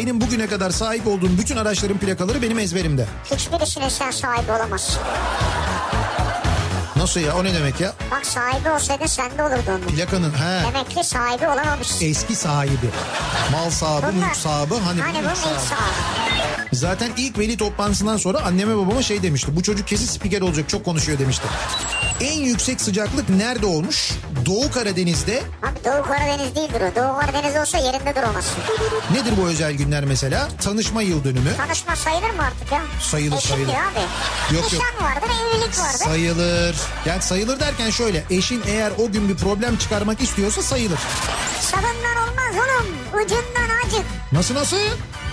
Benim bugüne kadar sahip olduğum bütün araçların plakaları benim ezberimde. Hiçbirisine sen sahibi olamazsın. Nasıl ya o ne demek ya? Bak sahibi olsaydı sende olurdu onun. Plakanın he. Demek ki sahibi olamamışsın. Eski sahibi. Mal sahibi, Bunlar- mülk sahibi. Hani, Hani bu mülk sahibi. Zaten ilk veli toplantısından sonra anneme babama şey demişti. Bu çocuk kesin spiker olacak çok konuşuyor demişti. En yüksek sıcaklık nerede olmuş? Doğu Karadeniz'de. Abi Doğu Karadeniz değildir o. Doğu Karadeniz olsa yerinde duramazsın. Nedir bu özel günler mesela? Tanışma yıl dönümü. Tanışma sayılır mı artık ya? Sayılır, Eşim sayılır. abi. Yok, yok. Nişan vardır, evlilik vardır. Sayılır. Yani sayılır derken şöyle. Eşin eğer o gün bir problem çıkarmak istiyorsa sayılır. Sabından olmaz oğlum. Ucundan acık. Nasıl nasıl?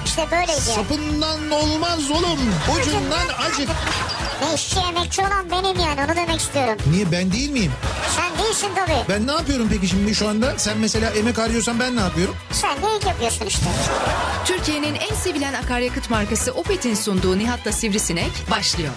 İşte böyleydi. Sapından olmaz oğlum. Ucundan acık. Ne işçi emekçi olan benim yani onu demek istiyorum. Niye ben değil miyim? Sen değilsin tabii. Ben ne yapıyorum peki şimdi şu anda? Sen mesela emek harcıyorsan ben ne yapıyorum? Sen de ilk yapıyorsun işte. Türkiye'nin en sevilen akaryakıt markası Opet'in sunduğu Nihat'la Sivrisinek başlıyor.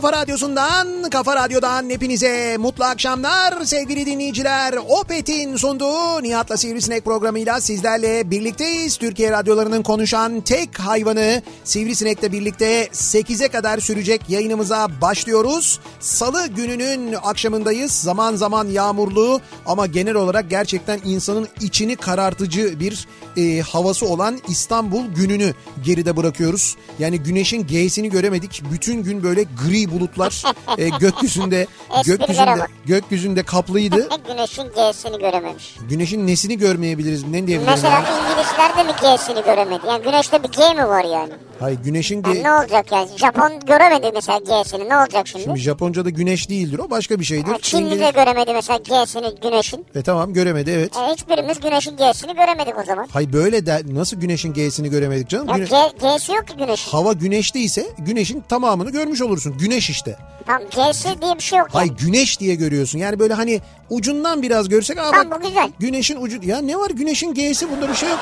Kafa radyosundan, kafa radyodan hepinize mutlu akşamlar sevgili dinleyiciler. Opet'in sunduğu Nihat'la Sivrisinek programıyla sizlerle birlikteyiz. Türkiye radyolarının konuşan tek hayvanı Sivrisinek'le birlikte 8'e kadar sürecek yayınımıza başlıyoruz. Salı gününün akşamındayız. Zaman zaman yağmurlu ama genel olarak gerçekten insanın içini karartıcı bir e, havası olan İstanbul gününü geride bırakıyoruz. Yani güneşin G'sini göremedik. Bütün gün böyle gri bulutlar e, gökyüzünde gökyüzünde gökyüzünde kaplıydı. Güneşin G'sini görememiş. Güneşin nesini görmeyebiliriz? Ne diyebilirim? Mesela yani? İngilizler de mi G'sini göremedi? Yani güneşte bir G mi var yani? Hayır güneşin Yani G... ne olacak yani? Japon göremedi mesela G'sini. Ne olacak şimdi? Şimdi Japonca'da güneş değildir o başka bir şeydir. Ha, Çinli İngiliz- de göremedi mesela G'sini güneşin. E tamam göremedi evet. E, hiçbirimiz güneşin G'sini göremedik o zaman. Hay böyle de nasıl güneşin G'sini göremedik canım? Ya Güne- G, G'si yok ki güneşin. Hava güneşli ise güneşin tamamını görmüş olursun. Güneş işte. Tamam G'si diye bir şey yok yani. Hay güneş diye görüyorsun. Yani böyle hani ucundan biraz görsek aa Tamam, bak bu güzel. güneşin ucu ya ne var güneşin G'si bunda bir şey yok.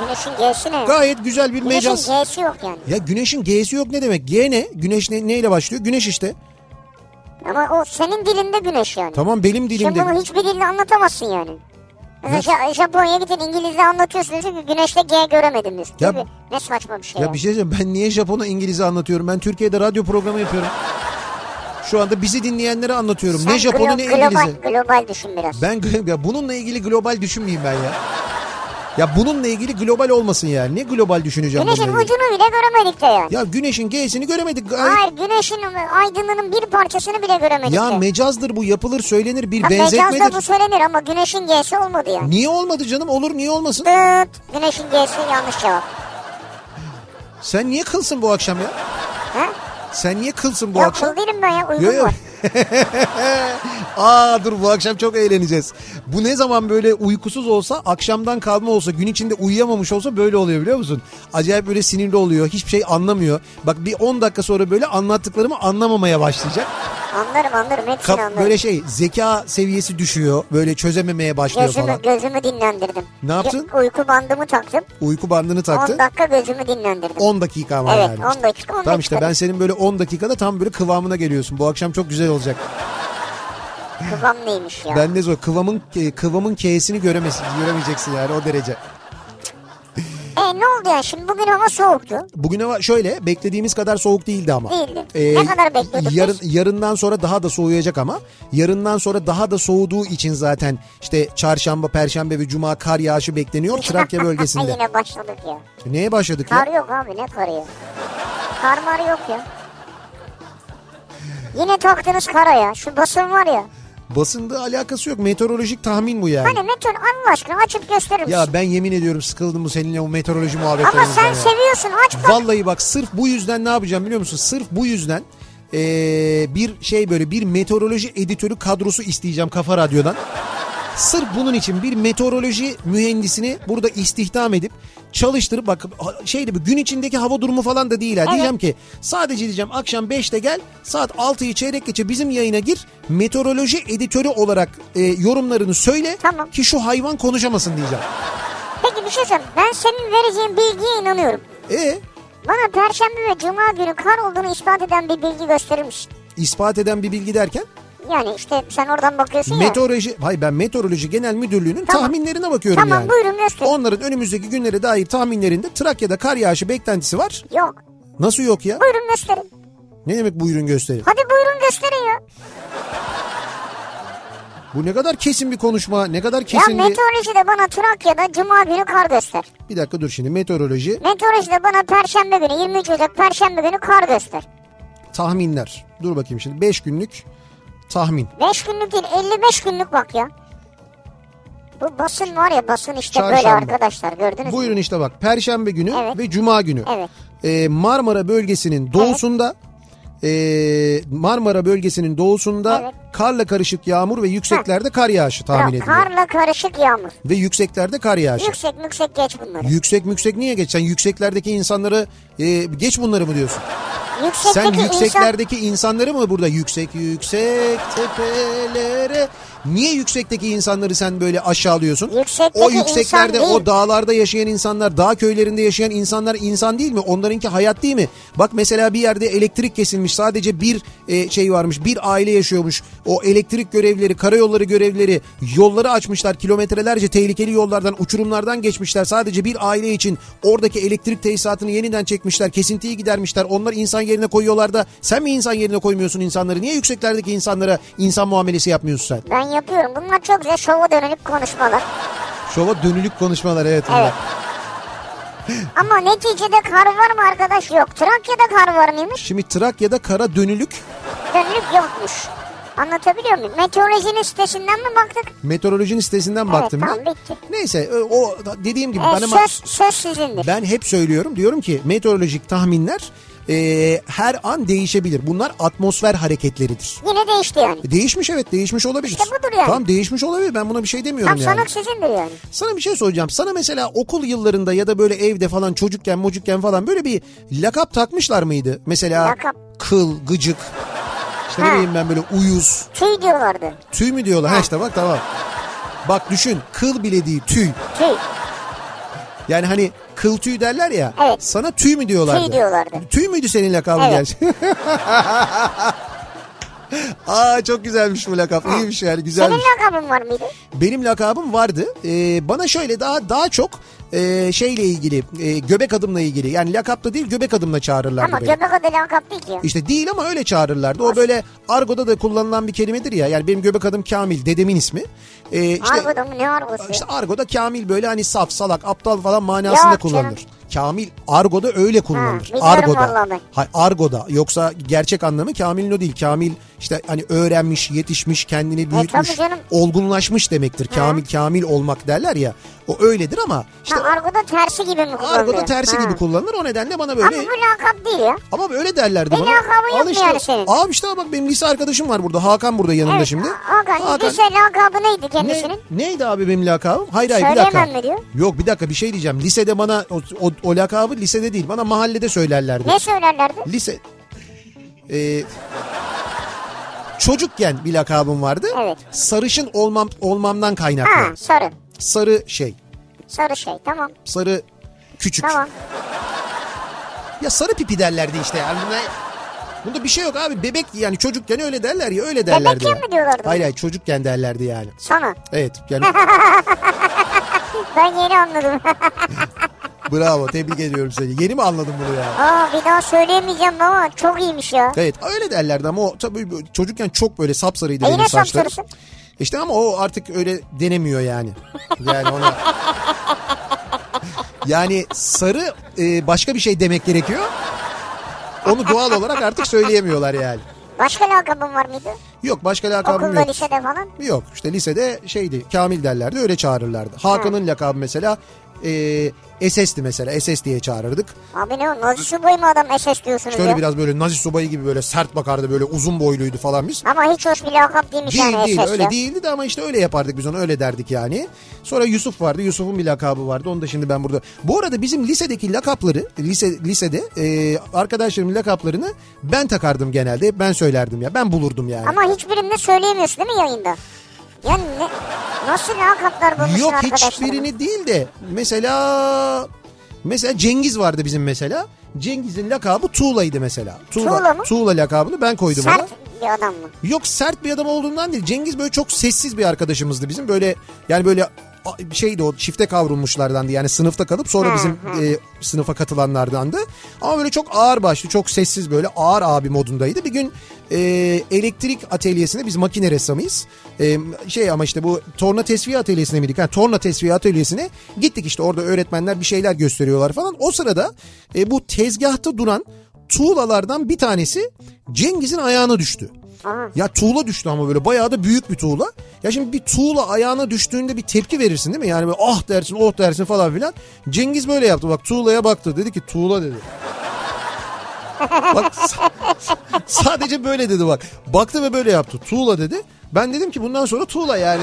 Güneşin G'si ne? Gayet güzel bir Güneşin mecaz. G'si yok yani. Ya güneşin G'si yok ne demek? G ne? Güneş ne, neyle başlıyor? Güneş işte. Ama o senin dilinde güneş yani. Tamam benim dilimde. bunu hiçbir dille anlatamazsın yani. Mesela? Ja- Japonya'ya gidin İngilizce anlatıyorsun diyorsun ki güneşte G göremedim diyorsun. Ya- Tabii, ne saçma bir şey Ya ya. bir şey söyleyeyim ben niye Japon'a İngilizce anlatıyorum? Ben Türkiye'de radyo programı yapıyorum. Şu anda bizi dinleyenlere anlatıyorum. Sen ne Japon'u glo- ne global, İngilizce. global düşün biraz. Ben ya bununla ilgili global düşünmeyeyim ben ya. Ya bununla ilgili global olmasın yani. Ne global düşüneceğim Güneşin ucunu bile göremedik de yani. Ya güneşin G'sini göremedik. Hayır güneşin aydınlığının bir parçasını bile göremedik Ya de. mecazdır bu yapılır söylenir bir mecazda benzetmedir. bu söylenir ama güneşin G'si olmadı yani. Niye olmadı canım olur niye olmasın? Dıt. Güneşin G'si yanlış cevap. Sen niye kılsın bu akşam ya? Ha? Sen niye kılsın bu Ya akşam? kıl değilim ben ya uygun Yo, yo. var. Aa dur bu akşam çok eğleneceğiz. Bu ne zaman böyle uykusuz olsa, akşamdan kalma olsa, gün içinde uyuyamamış olsa böyle oluyor biliyor musun? Acayip böyle sinirli oluyor, hiçbir şey anlamıyor. Bak bir 10 dakika sonra böyle anlattıklarımı anlamamaya başlayacak. Anlarım anlarım hepsini Kap, anlarım. böyle şey zeka seviyesi düşüyor, böyle çözememeye başlıyor Gözümü, falan. gözümü dinlendirdim. Ne yaptın? Ge- Uyku bandımı taktım. Uyku bandını taktı. 10 dakika gözümü dinlendirdim. 10 dakika ama Evet, yani. 10 dakika, 10 Tamam işte ben senin böyle 10 dakikada tam böyle kıvamına geliyorsun. Bu akşam çok güzel olacak. Kıvam neymiş ya? Ben de zor. Kıvamın e, kıvamın K'sini göremezsin, göremeyeceksin yani o derece. E ne oldu ya şimdi bugün hava soğuktu. Bugün hava şöyle beklediğimiz kadar soğuk değildi ama. Değildi. Ee, Ne kadar bekliyorduk yarın, biz? Yarından sonra daha da soğuyacak ama. Yarından sonra daha da soğuduğu için zaten işte çarşamba, perşembe ve cuma kar yağışı bekleniyor Trakya bölgesinde. Yine başladık ya. Neye başladık Kar ya? yok abi ne karı ya? Kar mar yok ya. Yine taktınız kara ya. Şu basın var ya. Basında alakası yok. Meteorolojik tahmin bu yani. Hani meteor Allah aşkına açıp gösterir misin? Ya ben yemin ediyorum sıkıldım bu seninle o meteoroloji Ama muhabbetlerinden sen ya. seviyorsun aç bak. Vallahi bak sırf bu yüzden ne yapacağım biliyor musun? Sırf bu yüzden ee, bir şey böyle bir meteoroloji editörü kadrosu isteyeceğim Kafa Radyo'dan. Sırf bunun için bir meteoroloji mühendisini burada istihdam edip çalıştırıp bak şeyde bir gün içindeki hava durumu falan da değil ha. Diyeceğim ki sadece diyeceğim akşam 5'te gel saat 6'yı çeyrek geçe bizim yayına gir. Meteoroloji editörü olarak e, yorumlarını söyle Tamam. ki şu hayvan konuşamasın diyeceğim. Peki bir şey söyleyeyim. Ben senin vereceğin bilgiye inanıyorum. E Bana perşembe ve cuma günü kar olduğunu ispat eden bir bilgi gösterir misin? ispat eden bir bilgi derken Yani işte sen oradan bakıyorsun ya. meteoroloji hayır ben meteoroloji genel müdürlüğünün Tamam. tahminlerine bakıyorum Tamam yani. buyurun göster. Onların önümüzdeki günlere dair tahminlerinde Trakya'da kar yağışı beklentisi var. Yok. Nasıl yok ya? Buyurun gösterin. Ne demek buyurun gösterin? Hadi buyurun gösterin ya. Bu ne kadar kesin bir konuşma, ne kadar Ya kesin bir... meteorolojide bana Trakya'da cuma günü kar göster. Bir dakika dur şimdi meteoroloji Meteorolojide bana perşembe günü 23 Ocak perşembe günü kar göster. tahminler. Dur bakayım şimdi 5 günlük tahmin. 5 günlük değil 55 günlük bak ya. Bu basın var ya basın işte böyle Çarşamba. arkadaşlar gördünüz mü? Buyurun işte bak Perşembe günü Evet. ve Cuma günü. Evet. Ee, Marmara bölgesinin doğusunda ee, Marmara bölgesinin doğusunda Evet. karla karışık yağmur ve yükseklerde kar yağışı tahmin Ya, ediliyor. karla karışık yağmur. Ve yükseklerde kar yağışı. Yüksek yüksek geç bunları. Yüksek yüksek niye geç? Sen yükseklerdeki insanları ee, geç bunları mı diyorsun? Yüksekteki Sen insan... yükseklerdeki insanları mı burada yüksek yüksek tepelere niye yüksekteki insanları sen böyle aşağılıyorsun? Yüksekteki o yükseklerde o dağlarda yaşayan insanlar, dağ köylerinde yaşayan insanlar insan değil mi? Onlarınki hayat değil mi? Bak mesela bir yerde elektrik kesilmiş. Sadece bir e, şey varmış. Bir aile yaşıyormuş. O elektrik görevlileri, karayolları görevlileri yolları açmışlar. Kilometrelerce tehlikeli yollardan, uçurumlardan geçmişler. Sadece bir aile için oradaki elektrik tesisatını yeniden çekmişler. Kesintiyi gidermişler. Onlar insan yerine koyuyorlar da sen mi insan yerine koymuyorsun insanları? Niye yükseklerdeki insanlara insan muamelesi yapmıyorsun sen? Ben yapıyorum. Bunlar çok güzel şova dönülük konuşmalar. Şova dönülük konuşmalar evet. bunlar. Evet. Ama neticede kar var mı arkadaş? Yok. Trakya'da kar var mıymış? Şimdi Trakya'da kara dönülük Dönülük yokmuş. Anlatabiliyor muyum? Meteorolojinin sitesinden mi baktık? meteorolojinin sitesinden baktım evet, ben. tamam bitti. Neyse e, o dediğim gibi E, söz, söz sizindir. ben hep söylüyorum diyorum ki meteorolojik tahminler e, her an değişebilir. Bunlar atmosfer hareketleridir. Yine değişti yani. Değişmiş evet değişmiş olabilir. İşte budur yani. Tamam değişmiş olabilir ben buna bir şey demiyorum Tam yani. sanık sizindir yani. Sana bir şey soracağım. Sana mesela okul yıllarında ya da böyle evde falan çocukken mocukken falan böyle bir lakap takmışlar mıydı? Mesela Lakap. kıl, gıcık, işte ne Ha. bileyim ben böyle uyuz, Tüy diyorlardı. tüy mü diyorlar? Ha işte bak tamam. Bak düşün kıl bile değil tüy. Tüy. Yani hani kıl tüy derler ya. Evet. Sana tüy mü diyorlardı? Tüy diyorlardı. Tüy müydü senin lakabın Evet. gerçi? Aa çok güzelmiş bu lakap. İyiymiş yani güzelmiş. Senin lakabın var mıydı? Benim lakabım vardı. Ee, bana şöyle daha daha çok e, şeyle ilgili, e, göbek adımla ilgili. Yani lakapla değil göbek adımla çağırırlardı Ama beni. göbek adı lakap değil ki. İşte değil ama öyle çağırırlardı. O böyle argoda da kullanılan bir kelimedir ya. Yani benim göbek adım Kamil, dedemin ismi. Ee, işte, Argo'da mı ne argosu? işte argoda Kamil böyle hani saf, salak, aptal falan manasında Yok kullanılır. canım. Kamil argoda öyle kullanılır. biliyorum argoda. vallahi. Hayır, argoda. Yoksa gerçek anlamı Kamil'in o değil. Kamil işte hani öğrenmiş, yetişmiş, kendini büyütmüş, E, tabii canım. olgunlaşmış demektir. Kamil kamil olmak derler ya. O öyledir ama işte ha, argoda tersi gibi mi kullanılıyor? argoda tersi Ha. gibi kullanılır. O nedenle bana Ama böyle bu lakap değil ya. ama öyle derlerdi Bir bana. lakabın yok işte, yani senin? Abi işte bak benim lise arkadaşım var burada. Hakan burada yanımda Evet, şimdi. Hakan, lise lakabı neydi kendisinin? Ne, neydi abi benim lakabım? Hayır hayır bir Söyleyemem dakika. mi diyor? Yok bir dakika bir şey diyeceğim. Lisede bana o, o, o lakabı lisede değil bana mahallede söylerlerdi. Ne söylerlerdi? Lise... Ee, çocukken bir lakabım vardı. Evet. Sarışın olmam olmamdan kaynaklı. Ha sarı. Sarı şey. Sarı şey tamam. Sarı küçük. Tamam. Ya sarı pipi derlerdi işte yani. Bunda, bunda bir şey yok abi. Bebek yani çocukken öyle derler ya öyle derlerdi. Bebekken yani. mi diyorlardı? Hayır hayır çocukken derlerdi yani. Sana. Evet yani Ben yeni anladım. bravo tebrik ediyorum seni. Yeni mi anladın bunu ya? Aa bir daha söyleyemeyeceğim ama çok iyiymiş ya. Evet öyle derlerdi ama o tabii çocukken çok böyle sapsarıydı E benim saçlarım. sapsarısın. İşte ama o artık öyle denemiyor yani. Yani ona... Yani sarı e, başka bir şey demek gerekiyor. Onu doğal olarak artık söyleyemiyorlar yani. Başka lakabın var mıydı? Yok başka lakabım Okulda yok. lisede falan. Yok işte lisede şeydi Kamil derlerdi öyle çağırırlardı. Hakan'ın lakabı mesela e, SS'ti mesela SS diye çağırırdık. Abi ne o Nazi subayı mı adam SS diyorsunuz Şöyle ya? biraz böyle Nazi subayı gibi böyle sert bakardı böyle uzun boyluydu falan biz. Ama hiç hoş bir lakap değilmiş Değil yani değil SS öyle ya. değildi de ama işte öyle yapardık biz onu öyle derdik yani. Sonra Yusuf vardı Yusuf'un bir lakabı vardı onu da şimdi ben burada. Bu arada bizim lisedeki lakapları lise lisede e, arkadaşlarımın lakaplarını ben takardım genelde hep ben söylerdim ya ben bulurdum yani. Ama hiçbirini söyleyemiyorsun değil mi yayında? Yani ne, nasıl lakaplar bulmuşsun Yok hiçbirini değil de mesela mesela Cengiz vardı bizim mesela. Cengiz'in lakabı Tuğla'ydı mesela. Tuğla mı? Tuğla lakabını ben koydum ona. Sert bir adam mı? Yok sert bir adam olduğundan değil. Cengiz böyle çok sessiz bir arkadaşımızdı bizim. Böyle yani böyle şeydi o çifte kavrulmuşlardandı. Yani sınıfta kalıp sonra bizim e, sınıfa katılanlardandı. Ama böyle çok ağır başlı, çok sessiz böyle ağır abi modundaydı. Bir gün e, elektrik atölyesinde biz makine ressamıyız. E, şey ama işte bu torna tesviye atölyesine miydik? Yani torna tesviye atölyesine gittik işte orada öğretmenler bir şeyler gösteriyorlar falan. O sırada e, bu tezgahta duran tuğlalardan bir tanesi Cengiz'in ayağına düştü. Ya tuğla düştü ama böyle bayağı da büyük bir tuğla. Ya şimdi bir tuğla ayağına düştüğünde bir tepki verirsin değil mi? Yani böyle ah dersin oh dersin falan filan. Cengiz böyle yaptı bak tuğlaya baktı dedi ki tuğla dedi. Bak sa- sadece böyle dedi bak. Baktı ve böyle yaptı. Tuğla dedi. Ben dedim ki bundan sonra tuğla yani.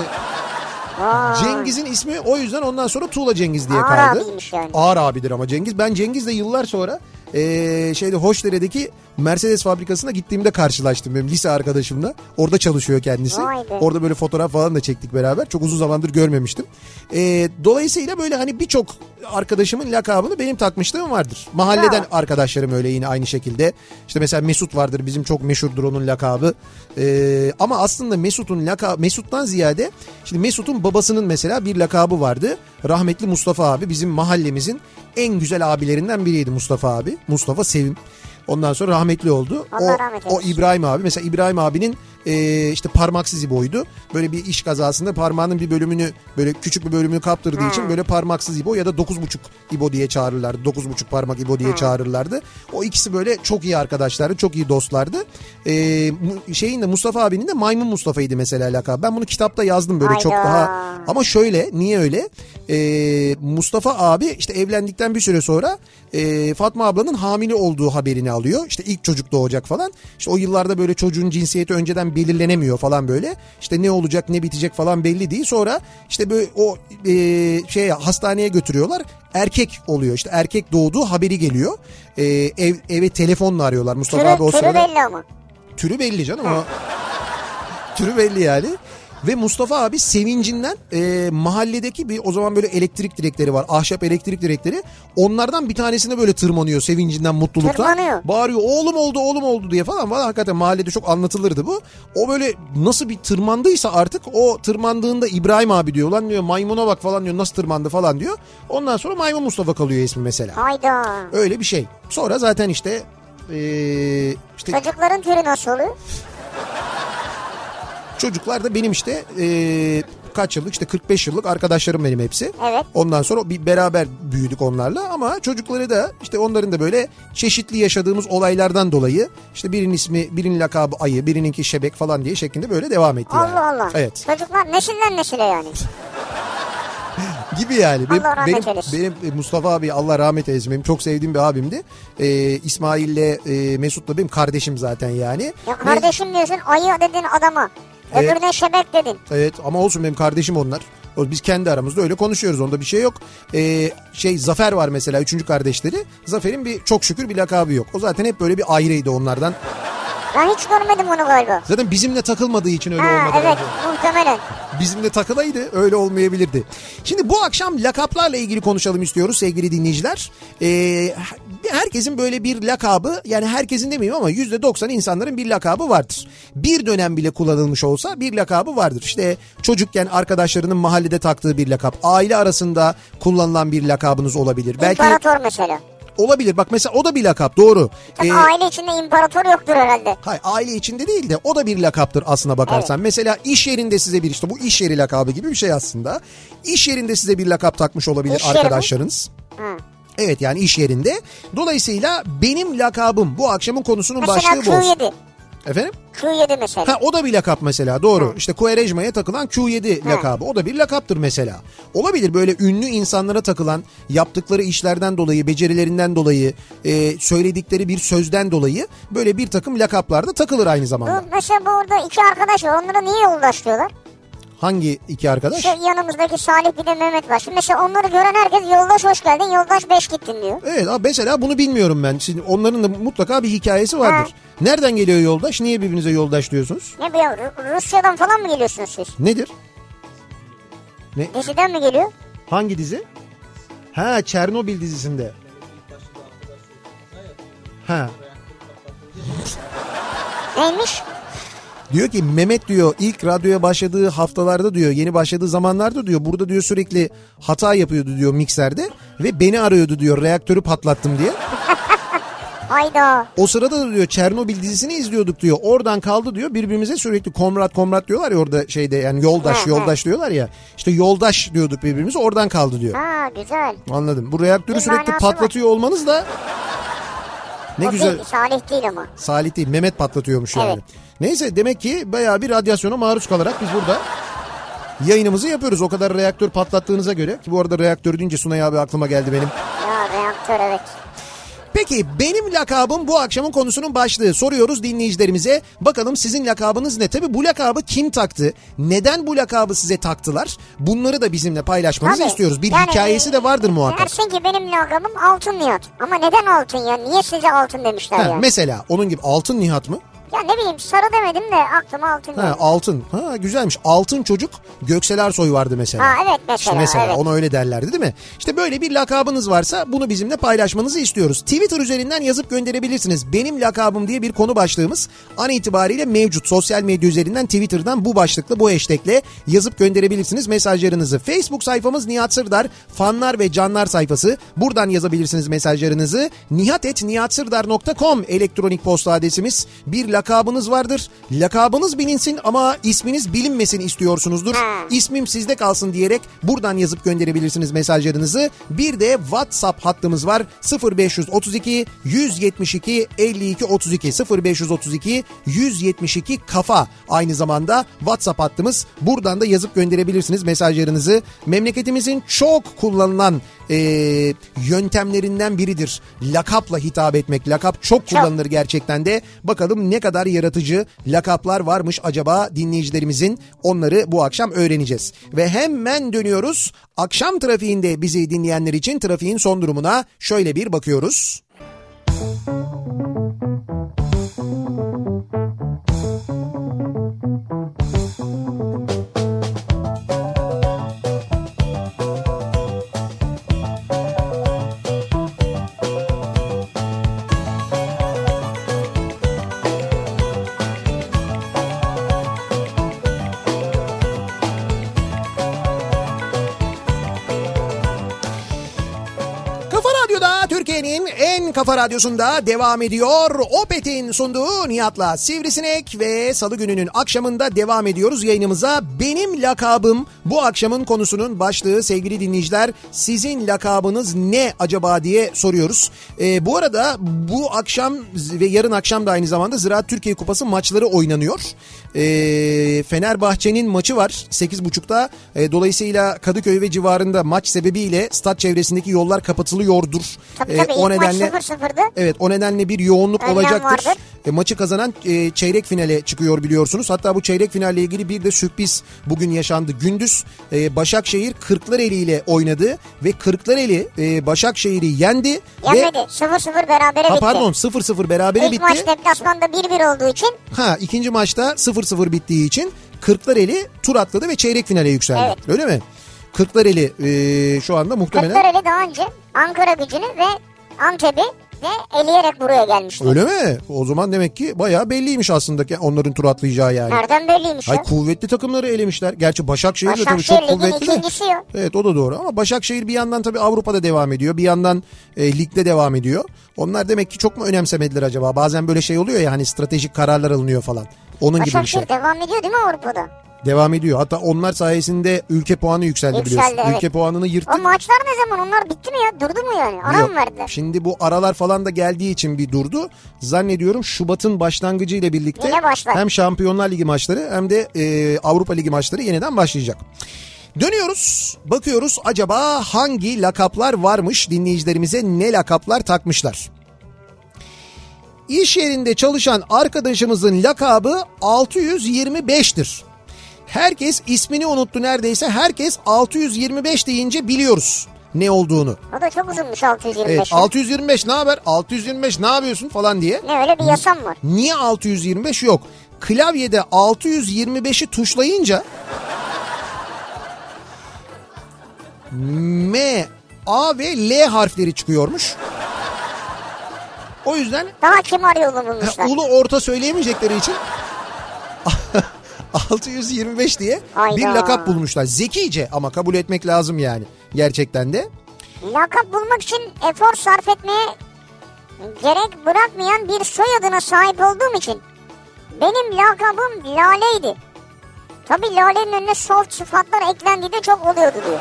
Cengiz'in ismi o yüzden ondan sonra Tuğla Cengiz diye Ağır kaldı. abiymiş yani. Ağır abidir ama Cengiz. Ben Cengiz'le yıllar sonra eee şeyde Hoşdere'deki Mercedes fabrikasına gittiğimde karşılaştım benim lise arkadaşımla. Orada çalışıyor kendisi. Orada böyle fotoğraf falan da çektik beraber. Çok uzun zamandır görmemiştim. Eee, dolayısıyla böyle hani birçok arkadaşımın lakabını benim takmışlığım vardır. Mahalleden Ya. arkadaşlarım öyle yine aynı şekilde. İşte mesela Mesut vardır bizim çok meşhurdur onun lakabı. Ee, ama aslında Mesut'un lakabı Mesut'tan ziyade şimdi Mesut'un babasının mesela bir lakabı vardı. Rahmetli Mustafa abi bizim mahallemizin en güzel abilerinden biriydi Mustafa abi. Mustafa Sevim. Ondan sonra rahmetli oldu. Allah o, rahmet o eylesin. İbrahim abi mesela İbrahim abinin e, işte parmaksız İbo'ydu. Böyle bir iş kazasında parmağının bir bölümünü böyle küçük bir bölümünü kaptırdığı için böyle parmaksız İbo ya da 9,5 İbo diye çağırırlardı. 9,5 parmak İbo diye çağırırlardı. O ikisi böyle çok iyi arkadaşlardı, çok iyi dostlardı. E, şeyin de Mustafa abinin de Maymun Mustafa'ydı mesela lakabı. Ben bunu kitapta yazdım böyle çok Hayda. daha ama şöyle niye öyle? Ee, Mustafa abi işte evlendikten bir süre sonra e, Fatma ablanın hamile olduğu haberini alıyor. İşte ilk çocuk doğacak falan. İşte o yıllarda böyle çocuğun cinsiyeti önceden belirlenemiyor falan böyle. İşte ne olacak ne bitecek falan belli değil. Sonra işte böyle o e, şey hastaneye götürüyorlar. Erkek oluyor işte erkek doğduğu haberi geliyor. E, ev, eve telefonla arıyorlar Mustafa abi o Türü, türü sırada. belli ama. Türü belli canım o. Türü belli yani. Ve Mustafa abi sevincinden e, mahalledeki bir o zaman böyle elektrik direkleri var. Ahşap elektrik direkleri. Onlardan bir tanesine böyle tırmanıyor sevincinden mutluluktan. Tırmanıyor. Bağırıyor oğlum oldu oğlum oldu diye falan. Valla hakikaten mahallede çok anlatılırdı bu. O böyle nasıl bir tırmandıysa artık o tırmandığında İbrahim abi diyor. Lan diyor maymuna bak falan diyor nasıl tırmandı falan diyor. Ondan sonra Maymun Mustafa kalıyor ismi mesela. Hayda. Öyle bir şey. Sonra zaten işte e, işte Çocukların türü nasıl oluyor? Çocuklar da benim işte e, kaç yıllık işte 45 yıllık arkadaşlarım benim hepsi. Evet. Ondan sonra bir beraber büyüdük onlarla ama çocukları da işte onların da böyle çeşitli yaşadığımız olaylardan dolayı işte birinin ismi birinin lakabı ayı birininki şebek falan diye şeklinde böyle devam etti yani. Allah Allah. Evet Çocuklar nesilden nesile yani. gibi yani. Benim, Allah rahmet benim, eylesin. benim Mustafa abi Allah rahmet eylesin benim çok sevdiğim bir abimdi. Ee, İsmail'le e, Mesut'la benim kardeşim zaten yani. Ya Ve- kardeşim diyorsun ayı dedin adama. Öbürüne şebek dedin. Evet ama olsun benim kardeşim onlar. Biz kendi aramızda öyle konuşuyoruz onda bir şey yok. Ee, şey Zafer var mesela üçüncü kardeşleri. Zafer'in bir çok şükür bir lakabı yok. O zaten hep böyle bir ayrıydı onlardan. Ben hiç görmedim onu galiba. Zaten bizimle takılmadığı için öyle Ha olmadı. evet bence. muhtemelen. Bizimle takılaydı öyle olmayabilirdi. Şimdi bu akşam lakaplarla ilgili konuşalım istiyoruz sevgili dinleyiciler. Ee, herkesin böyle bir lakabı yani herkesin demeyeyim ama yüzde doksan insanların bir lakabı vardır. Bir dönem bile kullanılmış olsa bir lakabı vardır. İşte çocukken arkadaşlarının mahallede taktığı bir lakap. Aile arasında kullanılan bir lakabınız olabilir. Belki İmparator mesela. Olabilir bak mesela o da bir lakap doğru. Tabii Ee, aile içinde imparator yoktur herhalde. Hayır aile içinde değil de o da bir lakaptır aslına bakarsan. Mesela iş yerinde size bir işte bu iş yeri lakabı gibi bir şey aslında. İş yerinde size bir lakap takmış olabilir İş arkadaşlarınız. Hı. Evet yani iş yerinde. Dolayısıyla benim lakabım bu akşamın konusunun Mesela başlığı bu olsun. Q7. Efendim? Q7 mesela. Ha o da bir lakap mesela doğru. İşte Quaresma'ya takılan Q7 lakabı. O da bir lakaptır mesela. Olabilir böyle ünlü insanlara takılan yaptıkları işlerden dolayı, becerilerinden dolayı, e, söyledikleri bir sözden dolayı böyle bir takım lakaplar da takılır aynı zamanda. Bu mesela bu orada iki arkadaş var. Onlara niye yoldaş diyorlar? Hangi iki arkadaş? İşte yanımızdaki Salih bir de Mehmet var. Şimdi mesela onları gören herkes yoldaş hoş geldin, yoldaş beş gittin diyor. Evet abi mesela bunu bilmiyorum ben. Şimdi onların da mutlaka bir hikayesi vardır. Nereden geliyor yoldaş? Niye birbirinize yoldaş diyorsunuz? Ne bu ya Ru- Rusya'dan falan mı geliyorsunuz siz? Nedir? Diziden mi geliyor? Hangi dizi? Ha Çernobil dizisinde. Ha Neymiş? Diyor ki Mehmet diyor ilk radyoya başladığı haftalarda diyor yeni başladığı zamanlarda diyor burada diyor sürekli hata yapıyordu diyor mikserde ve beni arıyordu diyor reaktörü patlattım diye. Hayda. O sırada da diyor Çernobil dizisini izliyorduk diyor. Oradan kaldı diyor birbirimize sürekli komrat komrat diyorlar ya orada şeyde yani yoldaş yoldaş diyorlar ya. İşte yoldaş diyorduk birbirimize oradan kaldı diyor. Ha güzel. Anladım. Bu reaktörü Bir sürekli manası var. patlatıyor olmanız da ne o güzel. Değil, Salih değil ama. Salih değil Mehmet patlatıyormuş yani. Evet. Neyse demek ki bayağı bir radyasyona maruz kalarak biz burada yayınımızı yapıyoruz. O kadar reaktör patlattığınıza göre ki bu arada reaktör deyince Sunay abi aklıma geldi benim. Ya reaktör evet. Peki benim lakabım bu akşamın konusunun başlığı. Soruyoruz dinleyicilerimize. Bakalım sizin lakabınız ne? Tabii bu lakabı kim taktı? Neden bu lakabı size taktılar? Bunları da bizimle paylaşmanızı Tabii. istiyoruz. Bir Yani, hikayesi de vardır muhakkak. Dersin ki benim lakabım Altın Nihat. Ama neden altın ya? Niye size altın demişler Ha, yani? mesela onun gibi altın Nihat mı? Ya ne bileyim sarı demedim de aklıma altın Ha, geldi. altın. Ha güzelmiş. Altın çocuk Göksel Ersoy vardı mesela. Ha evet mesela. İşte mesela evet. ona öyle derlerdi değil mi? İşte böyle bir lakabınız varsa bunu bizimle paylaşmanızı istiyoruz. Twitter üzerinden yazıp gönderebilirsiniz. Benim lakabım diye bir konu başlığımız an itibariyle mevcut. Sosyal medya üzerinden Twitter'dan bu başlıkla bu hashtagle yazıp gönderebilirsiniz mesajlarınızı. Facebook sayfamız Nihat Sırdar fanlar ve canlar sayfası. Buradan yazabilirsiniz mesajlarınızı. nihatetnihatsırdar.com elektronik posta adresimiz. Bir lakabınız vardır. Lakabınız bilinsin ama isminiz bilinmesin istiyorsunuzdur. İsmim sizde kalsın diyerek buradan yazıp gönderebilirsiniz mesajlarınızı. Bir de WhatsApp hattımız var 0532 172 52 32 0532 172 kafa aynı zamanda WhatsApp hattımız. Buradan da yazıp gönderebilirsiniz mesajlarınızı. Memleketimizin çok kullanılan e, yöntemlerinden biridir. Lakapla hitap etmek. Lakap çok kullanılır gerçekten de. Bakalım ne kadar yaratıcı lakaplar varmış acaba dinleyicilerimizin. Onları bu akşam öğreneceğiz. Ve hemen dönüyoruz. Akşam trafiğinde bizi dinleyenler için trafiğin son durumuna şöyle bir bakıyoruz. Kafa kafa radyosunda devam ediyor. Opet'in sunduğu Nihat'la Sivrisinek ve Salı gününün akşamında devam ediyoruz yayınımıza. Benim lakabım bu akşamın konusunun başlığı sevgili dinleyiciler. Sizin lakabınız ne acaba diye soruyoruz. Ee, bu arada bu akşam ve yarın akşam da aynı zamanda Ziraat Türkiye Kupası maçları oynanıyor. Ee, Fenerbahçe'nin maçı var 8.30'da. Ee, dolayısıyla Kadıköy ve civarında maç sebebiyle stat çevresindeki yollar kapatılıyordur. Tabii Ee, tabii o ilk nedenle maç 0-0'dı. Evet o nedenle bir yoğunluk Önlem olacaktır. vardır. E, maçı kazanan e, çeyrek finale çıkıyor biliyorsunuz. Hatta bu çeyrek finalle ilgili bir de sürpriz bugün yaşandı. Gündüz e, Başakşehir Kırklareli ile oynadı ve Kırklareli e, Başakşehir'i yendi. Ve, Yenmedi. 0-0 berabere ha, bitti. pardon 0-0 berabere İlk bitti. maç deplasmanda 1-1 olduğu için Ha ikinci maçta 0-0 bittiği için Kırklareli tur atladı ve çeyrek finale yükseldi. Evet. Öyle mi? Kırklareli e, şu anda muhtemelen... Kırklareli daha önce Ankara gücünü ve Antep'i de eleyerek buraya gelmişti. Öyle mi? O zaman demek ki bayağı belliymiş aslında ki onların tur atlayacağı yani. Nereden belliymiş Ay ya? kuvvetli takımları elemişler. Gerçi Başakşehir de tabii çok Başakşehir kuvvetli de. ya. Evet o da doğru ama Başakşehir bir yandan tabii Avrupa'da devam ediyor. Bir yandan e, ligde devam ediyor. Onlar demek ki çok mu önemsemediler acaba? Bazen böyle şey oluyor ya hani stratejik kararlar alınıyor falan. Onun gibi bir şey. Başakşehir devam ediyor değil mi Avrupa'da? Devam ediyor. Hatta onlar sayesinde ülke puanı yükseldi, Yükseldi, biliyorsun. evet. Ülke puanını yırttı. O maçlar ne zaman? Onlar bitti mi ya? Durdu mu yani? Ara mı verdiler? Şimdi bu aralar falan da geldiği için bir durdu. Zannediyorum Şubat'ın başlangıcı ile birlikte hem Şampiyonlar Ligi maçları hem de e, Avrupa Ligi maçları yeniden başlayacak. Dönüyoruz. Bakıyoruz acaba hangi lakaplar varmış dinleyicilerimize ne lakaplar takmışlar. İş yerinde çalışan arkadaşımızın lakabı 625'tir. Herkes ismini unuttu neredeyse. Herkes 625 deyince biliyoruz ne olduğunu. O da çok uzunmuş 625. Evet 625 ne haber? 625 ne yapıyorsun falan diye. Ne öyle bir yasam var. Niye 625 yok? Klavyede 625'i tuşlayınca M, A ve L harfleri çıkıyormuş. O yüzden Daha yolu ha, bulmuşlar. ulu orta söyleyemeyecekleri için 625 diye Hayda. bir lakap bulmuşlar. Zekice ama kabul etmek lazım yani gerçekten de. Lakap bulmak için efor sarf etmeye gerek bırakmayan bir soyadına sahip olduğum için benim lakabım Lale'ydi. Tabi Lale'nin önüne soft sıfatlar eklendiği de çok oluyordu diyor.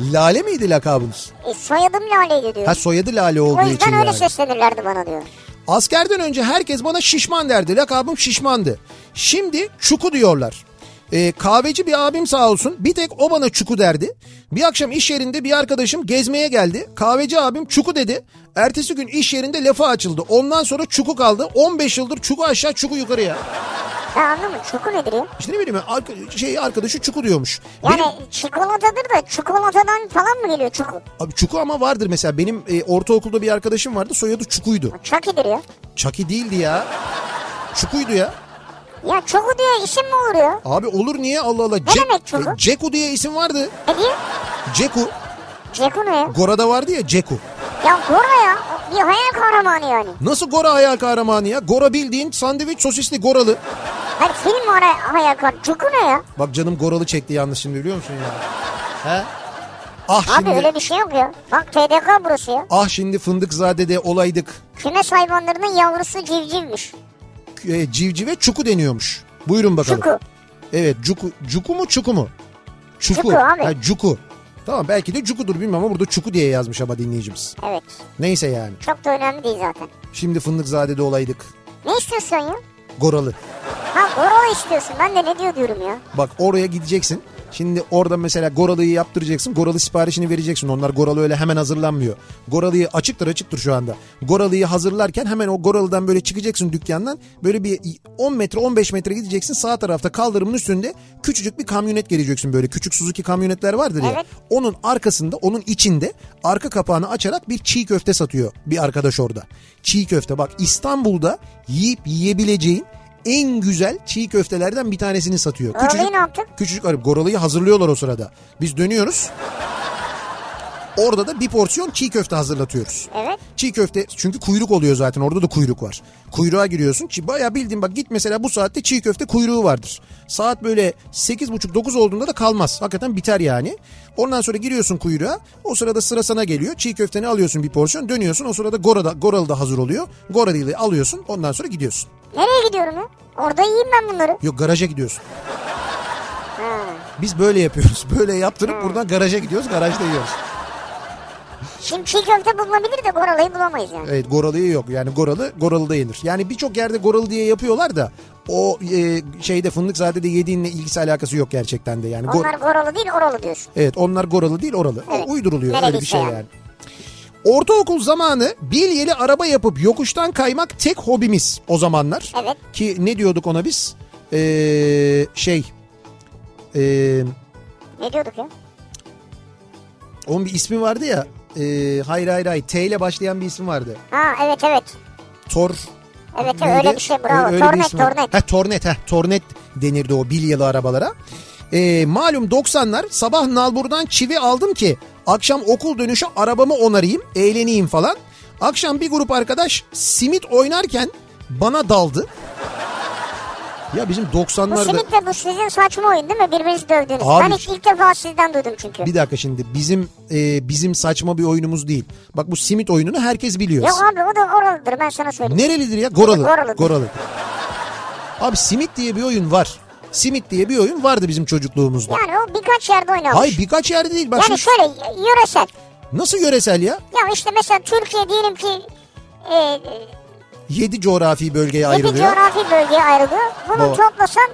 Lale miydi lakabınız? E, soyadım Lale'ydi diyor. Ha soyadı Lale o olduğu için yüzden öyle yani. seslenirlerdi bana diyor. Askerden önce herkes bana şişman derdi. Lakabım şişmandı. Şimdi çuku diyorlar. Ee, kahveci bir abim sağ olsun bir tek o bana çuku derdi. Bir akşam iş yerinde bir arkadaşım gezmeye geldi. Kahveci abim çuku dedi. Ertesi gün iş yerinde lafı açıldı. Ondan sonra çuku kaldı. 15 yıldır çuku aşağı çuku yukarı ya. Ya anladın mı? Çukur nedir ya? İşte ne bileyim şey arkadaşı çuku diyormuş. Yani Benim- çikolatadır da çikolatadan falan mı geliyor çukur? abi çuku ama vardır mesela benim e, ortaokulda bir arkadaşım vardı soyadı çukuydu. Çakidir ya. Çaki değildi ya. Çukuydu ya. Ya çuku diye isim mi olur ya? Abi olur niye Allah Allah. demek çuku? e, Ceku diye isim vardı. Ne diye? Ceku. Ceku ne ya? Gora'da vardı ya Ceku. Ya Gora ya. Bir hayal kahramanı yani. Nasıl Gora hayal kahramanı ya? Gora bildiğin sandviç sosisli Goralı. Hayır film var hay- hayal kahramanı. Çuku ne ya? Bak canım Goralı çekti yanlış şimdi biliyor musun ya? He? Ah Abi şimdi, öyle bir şey yok ya. Bak TDK burası ya. ah şimdi Fındıkzade'de olaydık. Kümes hayvanlarının yavrusu civcivmiş. E, civcive çuku deniyormuş. Buyurun bakalım. Çuku. Evet cuku, cuku mu çuku mu? Çuku. Çuku abi. Ha, cuku. Tamam belki de cukudur bilmem ama burada çuku diye yazmış ama dinleyicimiz. Evet. Neyse yani. Çok da önemli değil zaten. Şimdi Fındıkzade'de olaydık. Ne istiyorsun ya? Goralı. Ha Gorola istiyorsun. Ben de ne diyor diyorum ya. Bak oraya gideceksin. Şimdi orada mesela Goralı'yı yaptıracaksın. Goralı siparişini vereceksin. Onlar Goralı öyle hemen hazırlanmıyor. Goralı'yı açıktır açıktır şu anda. Goralı'yı hazırlarken hemen o Goralı'dan böyle çıkacaksın dükkandan. Böyle bir 10 metre 15 metre gideceksin. Sağ tarafta kaldırımın üstünde küçücük bir kamyonet geleceksin böyle. Küçük Suzuki kamyonetler vardır ya. Evet. Onun arkasında onun içinde arka kapağını açarak bir çiğ köfte satıyor bir arkadaş orada. Çiğ köfte bak İstanbul'da yiyip yiyebileceğin en güzel çiğ köftelerden bir tanesini satıyor. Goralıyı ne yaptık? Küçücük arı Goralı'yı hazırlıyorlar o sırada. Biz dönüyoruz. Orada da bir porsiyon çiğ köfte hazırlatıyoruz. Evet. Çiğ köfte çünkü kuyruk oluyor zaten orada da kuyruk var. Kuyruğa giriyorsun. Çi- Bayağı bildiğin bak git mesela bu saatte çiğ köfte kuyruğu vardır. Saat böyle 8.30-9 olduğunda da kalmaz. Hakikaten biter yani. Ondan sonra giriyorsun kuyruğa. O sırada sıra sana geliyor. Çiğ köfteni alıyorsun bir porsiyon dönüyorsun. O sırada Gora'da, Goralı da hazır oluyor. Goralı'yı alıyorsun ondan sonra gidiyorsun. Nereye gidiyorum ya? Orada yiyeyim ben bunları. Yok garaja gidiyorsun. Ha. Biz böyle yapıyoruz. Böyle yaptırıp buradan garaja gidiyoruz. Garajda yiyoruz. Şimdi çiğ köfte bulunabilir de Goralayı bulamayız yani. Evet Goralı'yı yok. Yani Goralı Goralı'da yenir. Yani birçok yerde Goralı diye yapıyorlar da o e, şeyde Fındıkzade'de yediğinle ilgisi alakası yok gerçekten de. Yani Onlar Goralı değil Oralı diyorsun. Evet onlar Goralı değil oralı. O Evet. uyduruluyor Nereye öyle bir şey gitse yani. Ortaokul zamanı bilyeli araba yapıp yokuştan kaymak tek hobimiz o zamanlar. Evet. Ki ne diyorduk ona biz? Ee, şey... Ee, Ne diyorduk ya? onun bir ismi vardı ya. Ee, hayır hayır hayır. T ile başlayan bir ismi vardı. Ha evet evet. Tor Evet Neydi? öyle bir şey bravo. Öyle- öyle tornet tornet. Ha, tornet ha tornet denirdi o bilyalı arabalara. Ee, malum 90'lar sabah nalburdan çivi aldım ki akşam okul dönüşü arabamı onarayım eğleneyim falan. Akşam bir grup arkadaş simit oynarken bana daldı. Ya bizim Bu 90'larda simit de bu sizin saçma oyun değil mi? Birbirinizi dövdünüz. Abi- ben ilk, ilk defa sizden duydum çünkü. bir dakika şimdi bizim e, bizim saçma bir oyunumuz değil. Bak bu simit oyununu herkes biliyor. Yok abi o da oralıdır ben sana söyleyeyim. Nerelidir ya? Goralı. Goralı'dır. Goralı. Abi simit diye bir oyun var. Simit diye bir oyun vardı bizim çocukluğumuzda. Yani o birkaç yerde oynanmış. Hayır birkaç yerde değil. Bak yani şimdi- şöyle yöresel. nasıl yöresel ya? Ya işte mesela Türkiye diyelim ki e, 7 coğrafi bölgeye yedi ayrılıyor. coğrafi bölgeye ayrılıyor. Bunu Doğru. toplasan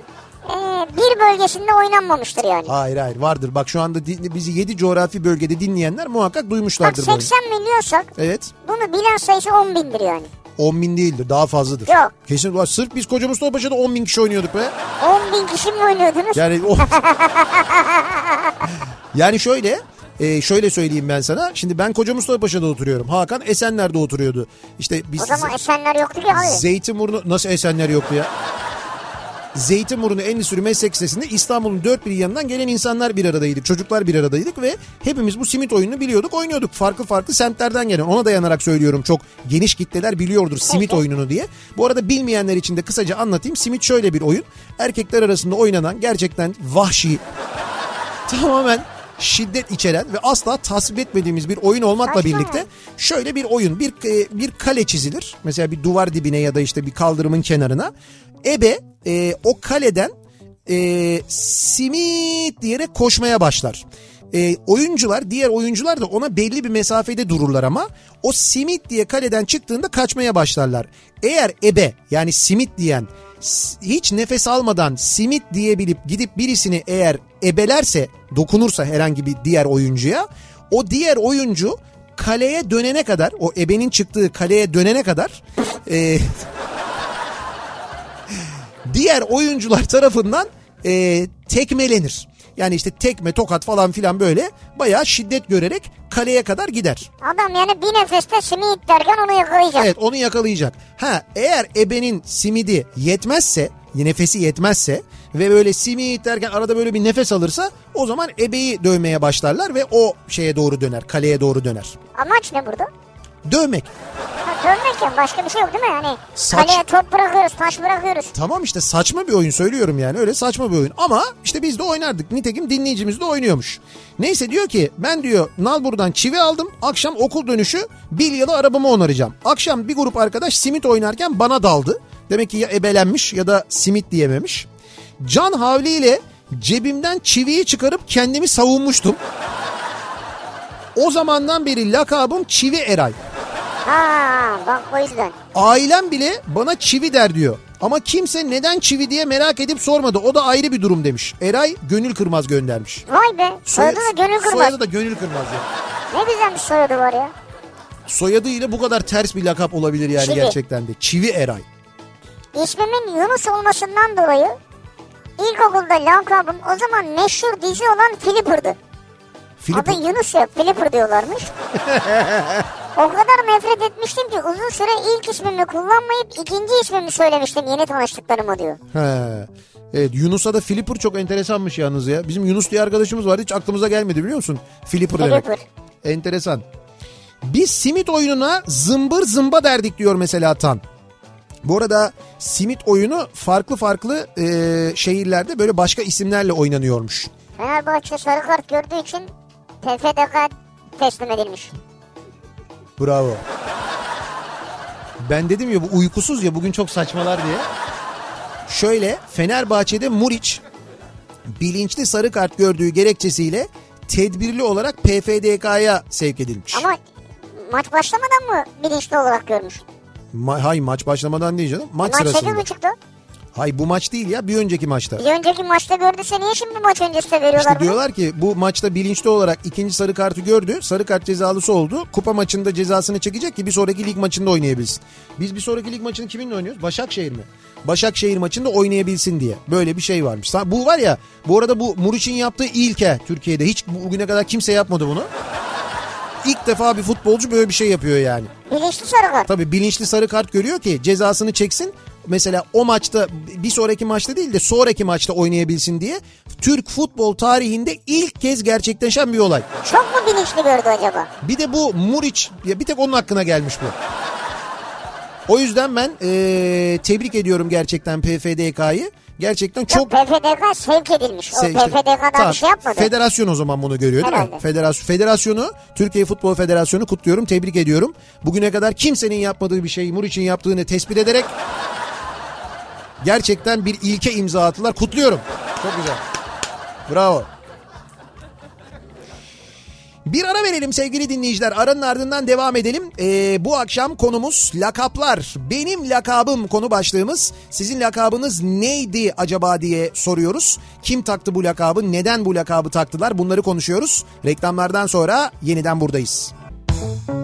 e, bir bölgesinde oynanmamıştır yani. Hayır hayır vardır. Bak şu anda bizi 7 coğrafi bölgede dinleyenler muhakkak Bak duymuşlardır. oyunu. 80 milyonsak Evet. bunu bilen sayısı 10 bindir yani. 10 bin değildir daha fazladır. Yok. Kesin ulan sırf biz Koca Mustafa Paşa'da 10 bin kişi oynuyorduk be. 10 bin kişi mi oynuyordunuz? Yani o... yani şöyle e, şöyle söyleyeyim ben sana. Şimdi ben Koca Mustafa Paşa'da oturuyorum. Hakan Esenler'de oturuyordu. İşte biz o zaman Esenler yoktu ki abi. Zeytinburnu nasıl Esenler yoktu ya? Zeytinburnu Endüstri Meslek Lisesi'nde İstanbul'un dört bir yanından gelen insanlar bir aradaydık. Çocuklar bir aradaydık ve hepimiz bu simit oyununu biliyorduk, oynuyorduk. Farklı farklı semtlerden gelen. Ona dayanarak söylüyorum çok geniş kitleler biliyordur simit oyununu diye. Bu arada bilmeyenler için de kısaca anlatayım. Simit şöyle bir oyun. Erkekler arasında oynanan gerçekten vahşi, tamamen şiddet içeren ve asla tasvip etmediğimiz bir oyun olmakla birlikte şöyle bir oyun bir e, bir kale çizilir. Mesela bir duvar dibine ya da işte bir kaldırımın kenarına. Ebe e, o kaleden e, simit diyerek koşmaya başlar. E, oyuncular diğer oyuncular da ona belli bir mesafede dururlar ama o simit diye kaleden çıktığında kaçmaya başlarlar. Eğer ebe yani simit diyen hiç nefes almadan simit diyebilip gidip birisini eğer ebelerse dokunursa herhangi bir diğer oyuncuya o diğer oyuncu kaleye dönene kadar o ebenin çıktığı kaleye dönene kadar e, diğer oyuncular tarafından e, tekmelenir. Yani işte tekme tokat falan filan böyle bayağı şiddet görerek kaleye kadar gider. Adam yani bir nefeste simit derken onu yakalayacak. Evet onu yakalayacak. Ha eğer ebenin simidi yetmezse nefesi yetmezse ve böyle simit derken arada böyle bir nefes alırsa o zaman ebeyi dövmeye başlarlar ve o şeye doğru döner kaleye doğru döner. Amaç ne burada? Dövmek. Ha, dönmek ya başka bir şey yok değil mi? Yani Saç- kaleye top bırakıyoruz, taş bırakıyoruz. Tamam işte saçma bir oyun söylüyorum yani öyle saçma bir oyun. Ama işte biz de oynardık. Nitekim dinleyicimiz de oynuyormuş. Neyse diyor ki ben diyor Nalbur'dan çivi aldım. Akşam okul dönüşü bilyalı arabamı onaracağım. Akşam bir grup arkadaş simit oynarken bana daldı. Demek ki ya ebelenmiş ya da simit diyememiş. Can havliyle cebimden çiviyi çıkarıp kendimi savunmuştum. O zamandan beri lakabım Çivi Eray. Ha bak o yüzden. Ailem bile bana çivi der diyor. Ama kimse neden çivi diye merak edip sormadı. O da ayrı bir durum demiş. Eray Gönül Kırmaz göndermiş. Vay be. Soyadı da gönül kırmaz. Soyadı da Gönül Kırmaz ya. Ne güzel bir soyadı var ya. Soyadı ile bu kadar ters bir lakap olabilir yani Çivi. gerçekten de. Çivi Eray. İsmimin Yunus olmasından dolayı ilkokulda lakabım o zaman meşhur dizi olan Flipper'dı. Filip Adı Yunus ya Flipper diyorlarmış. o kadar nefret etmiştim ki uzun süre ilk ismimi kullanmayıp ikinci ismimi söylemiştim yeni tanıştıklarıma diyor. He. Evet Yunus'a da Flipper çok enteresanmış yalnız ya. Bizim Yunus diye arkadaşımız vardı hiç aklımıza gelmedi biliyor musun? Flipper demek. Flipper. Enteresan. Biz simit oyununa zımbır zımba derdik diyor mesela Tan. Bu arada simit oyunu farklı farklı e, şehirlerde böyle başka isimlerle oynanıyormuş. Fenerbahçe sarı kart gördüğü için TFDK teslim edilmiş. Bravo. Ben dedim ya bu uykusuz ya bugün çok saçmalar diye. Şöyle Fenerbahçe'de Muriç bilinçli sarı kart gördüğü gerekçesiyle tedbirli olarak PFDK'ya sevk edilmiş. Ama maç başlamadan mı bilinçli olarak görmüş? Ma- hay maç başlamadan değil canım. Maç Maç sırasında. 8 buçuktu. Hay bu maç değil ya bir önceki maçta. Bir önceki maçta gördüyse niye şimdi maç öncesinde veriyorlar İşte bunu? diyorlar ki bu maçta bilinçli olarak ikinci sarı kartı gördü. Sarı kart cezalısı oldu. Kupa maçında cezasını çekecek ki bir sonraki lig maçında oynayabilsin. Biz bir sonraki lig maçını kiminle oynuyoruz? Başakşehir mi? Başakşehir maçında oynayabilsin diye. Böyle bir şey varmış. Bu var ya bu arada bu Muriç'in yaptığı ilke Türkiye'de. Hiç bugüne kadar kimse yapmadı bunu. İlk defa bir futbolcu böyle bir şey yapıyor yani. Bilinçli sarı kart. Tabii bilinçli sarı kart görüyor ki cezasını çeksin. Mesela o maçta bir sonraki maçta değil de sonraki maçta oynayabilsin diye Türk futbol tarihinde ilk kez gerçekleşen bir olay. Çok mu bilinçli gördü acaba? Bir de bu Muriç ya bir tek onun hakkına gelmiş bu. O yüzden ben eee, tebrik ediyorum gerçekten PFDK'yı. Gerçekten çok Yok PFDK sevk edilmiş. O Se- işte- PFDK'dan Tamam, bir şey yapmadı. Federasyon o zaman bunu görüyor değil mi? Herhalde. Federasyon, federasyonu, Türkiye Futbol Federasyonu kutluyorum, tebrik ediyorum. Bugüne kadar kimsenin yapmadığı bir şeyi Muriç'in yaptığını tespit ederek Gerçekten bir ilke imza attılar. Kutluyorum. Çok güzel. Bravo. Bir ara verelim sevgili dinleyiciler. Aranın ardından devam edelim. Ee, bu akşam konumuz lakaplar. Benim lakabım konu başlığımız. Sizin lakabınız neydi acaba diye soruyoruz. Kim taktı bu lakabı? Neden bu lakabı taktılar? Bunları konuşuyoruz. Reklamlardan sonra yeniden buradayız. Kafa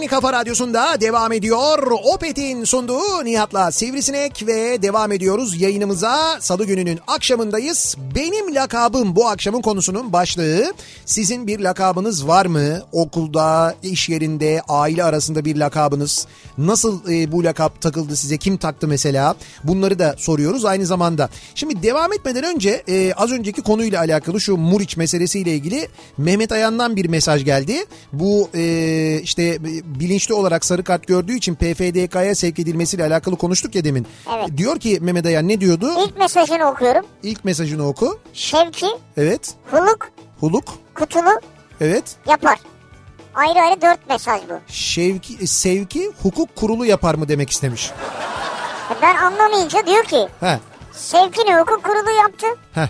En kafa radyosunda devam ediyor. Opet'in sunduğu Nihat'la Sivrisinek ve devam ediyoruz yayınımıza. Salı gününün akşamındayız. Benim lakabım bu akşamın konusunun başlığı. Sizin bir lakabınız var mı? Okulda, iş yerinde, aile arasında bir lakabınız. Nasıl e, bu lakap takıldı size? Kim taktı mesela? Bunları da soruyoruz aynı zamanda. Şimdi devam etmeden önce e, az önceki konuyla alakalı şu Muriç meselesiyle ilgili Mehmet Ayan'dan bir mesaj geldi. Bu e, işte bilinçli olarak sarı kart gördüğü için PFDK'ya sevk edilmesiyle alakalı konuştuk ya demin. Evet. Diyor ki Mehmet Ayan ne diyordu? İlk mesajını okuyorum. İlk mesajını oku. Şevki, Evet. Huluk, Huluk. Kutulu Evet. yapar. Ayrı ayrı dört mesaj bu. Şevki, sevki hukuk kurulu yapar mı demek istemiş. Ben anlamayınca diyor ki He. Sevkini hukuk kurulu yaptı. Heh.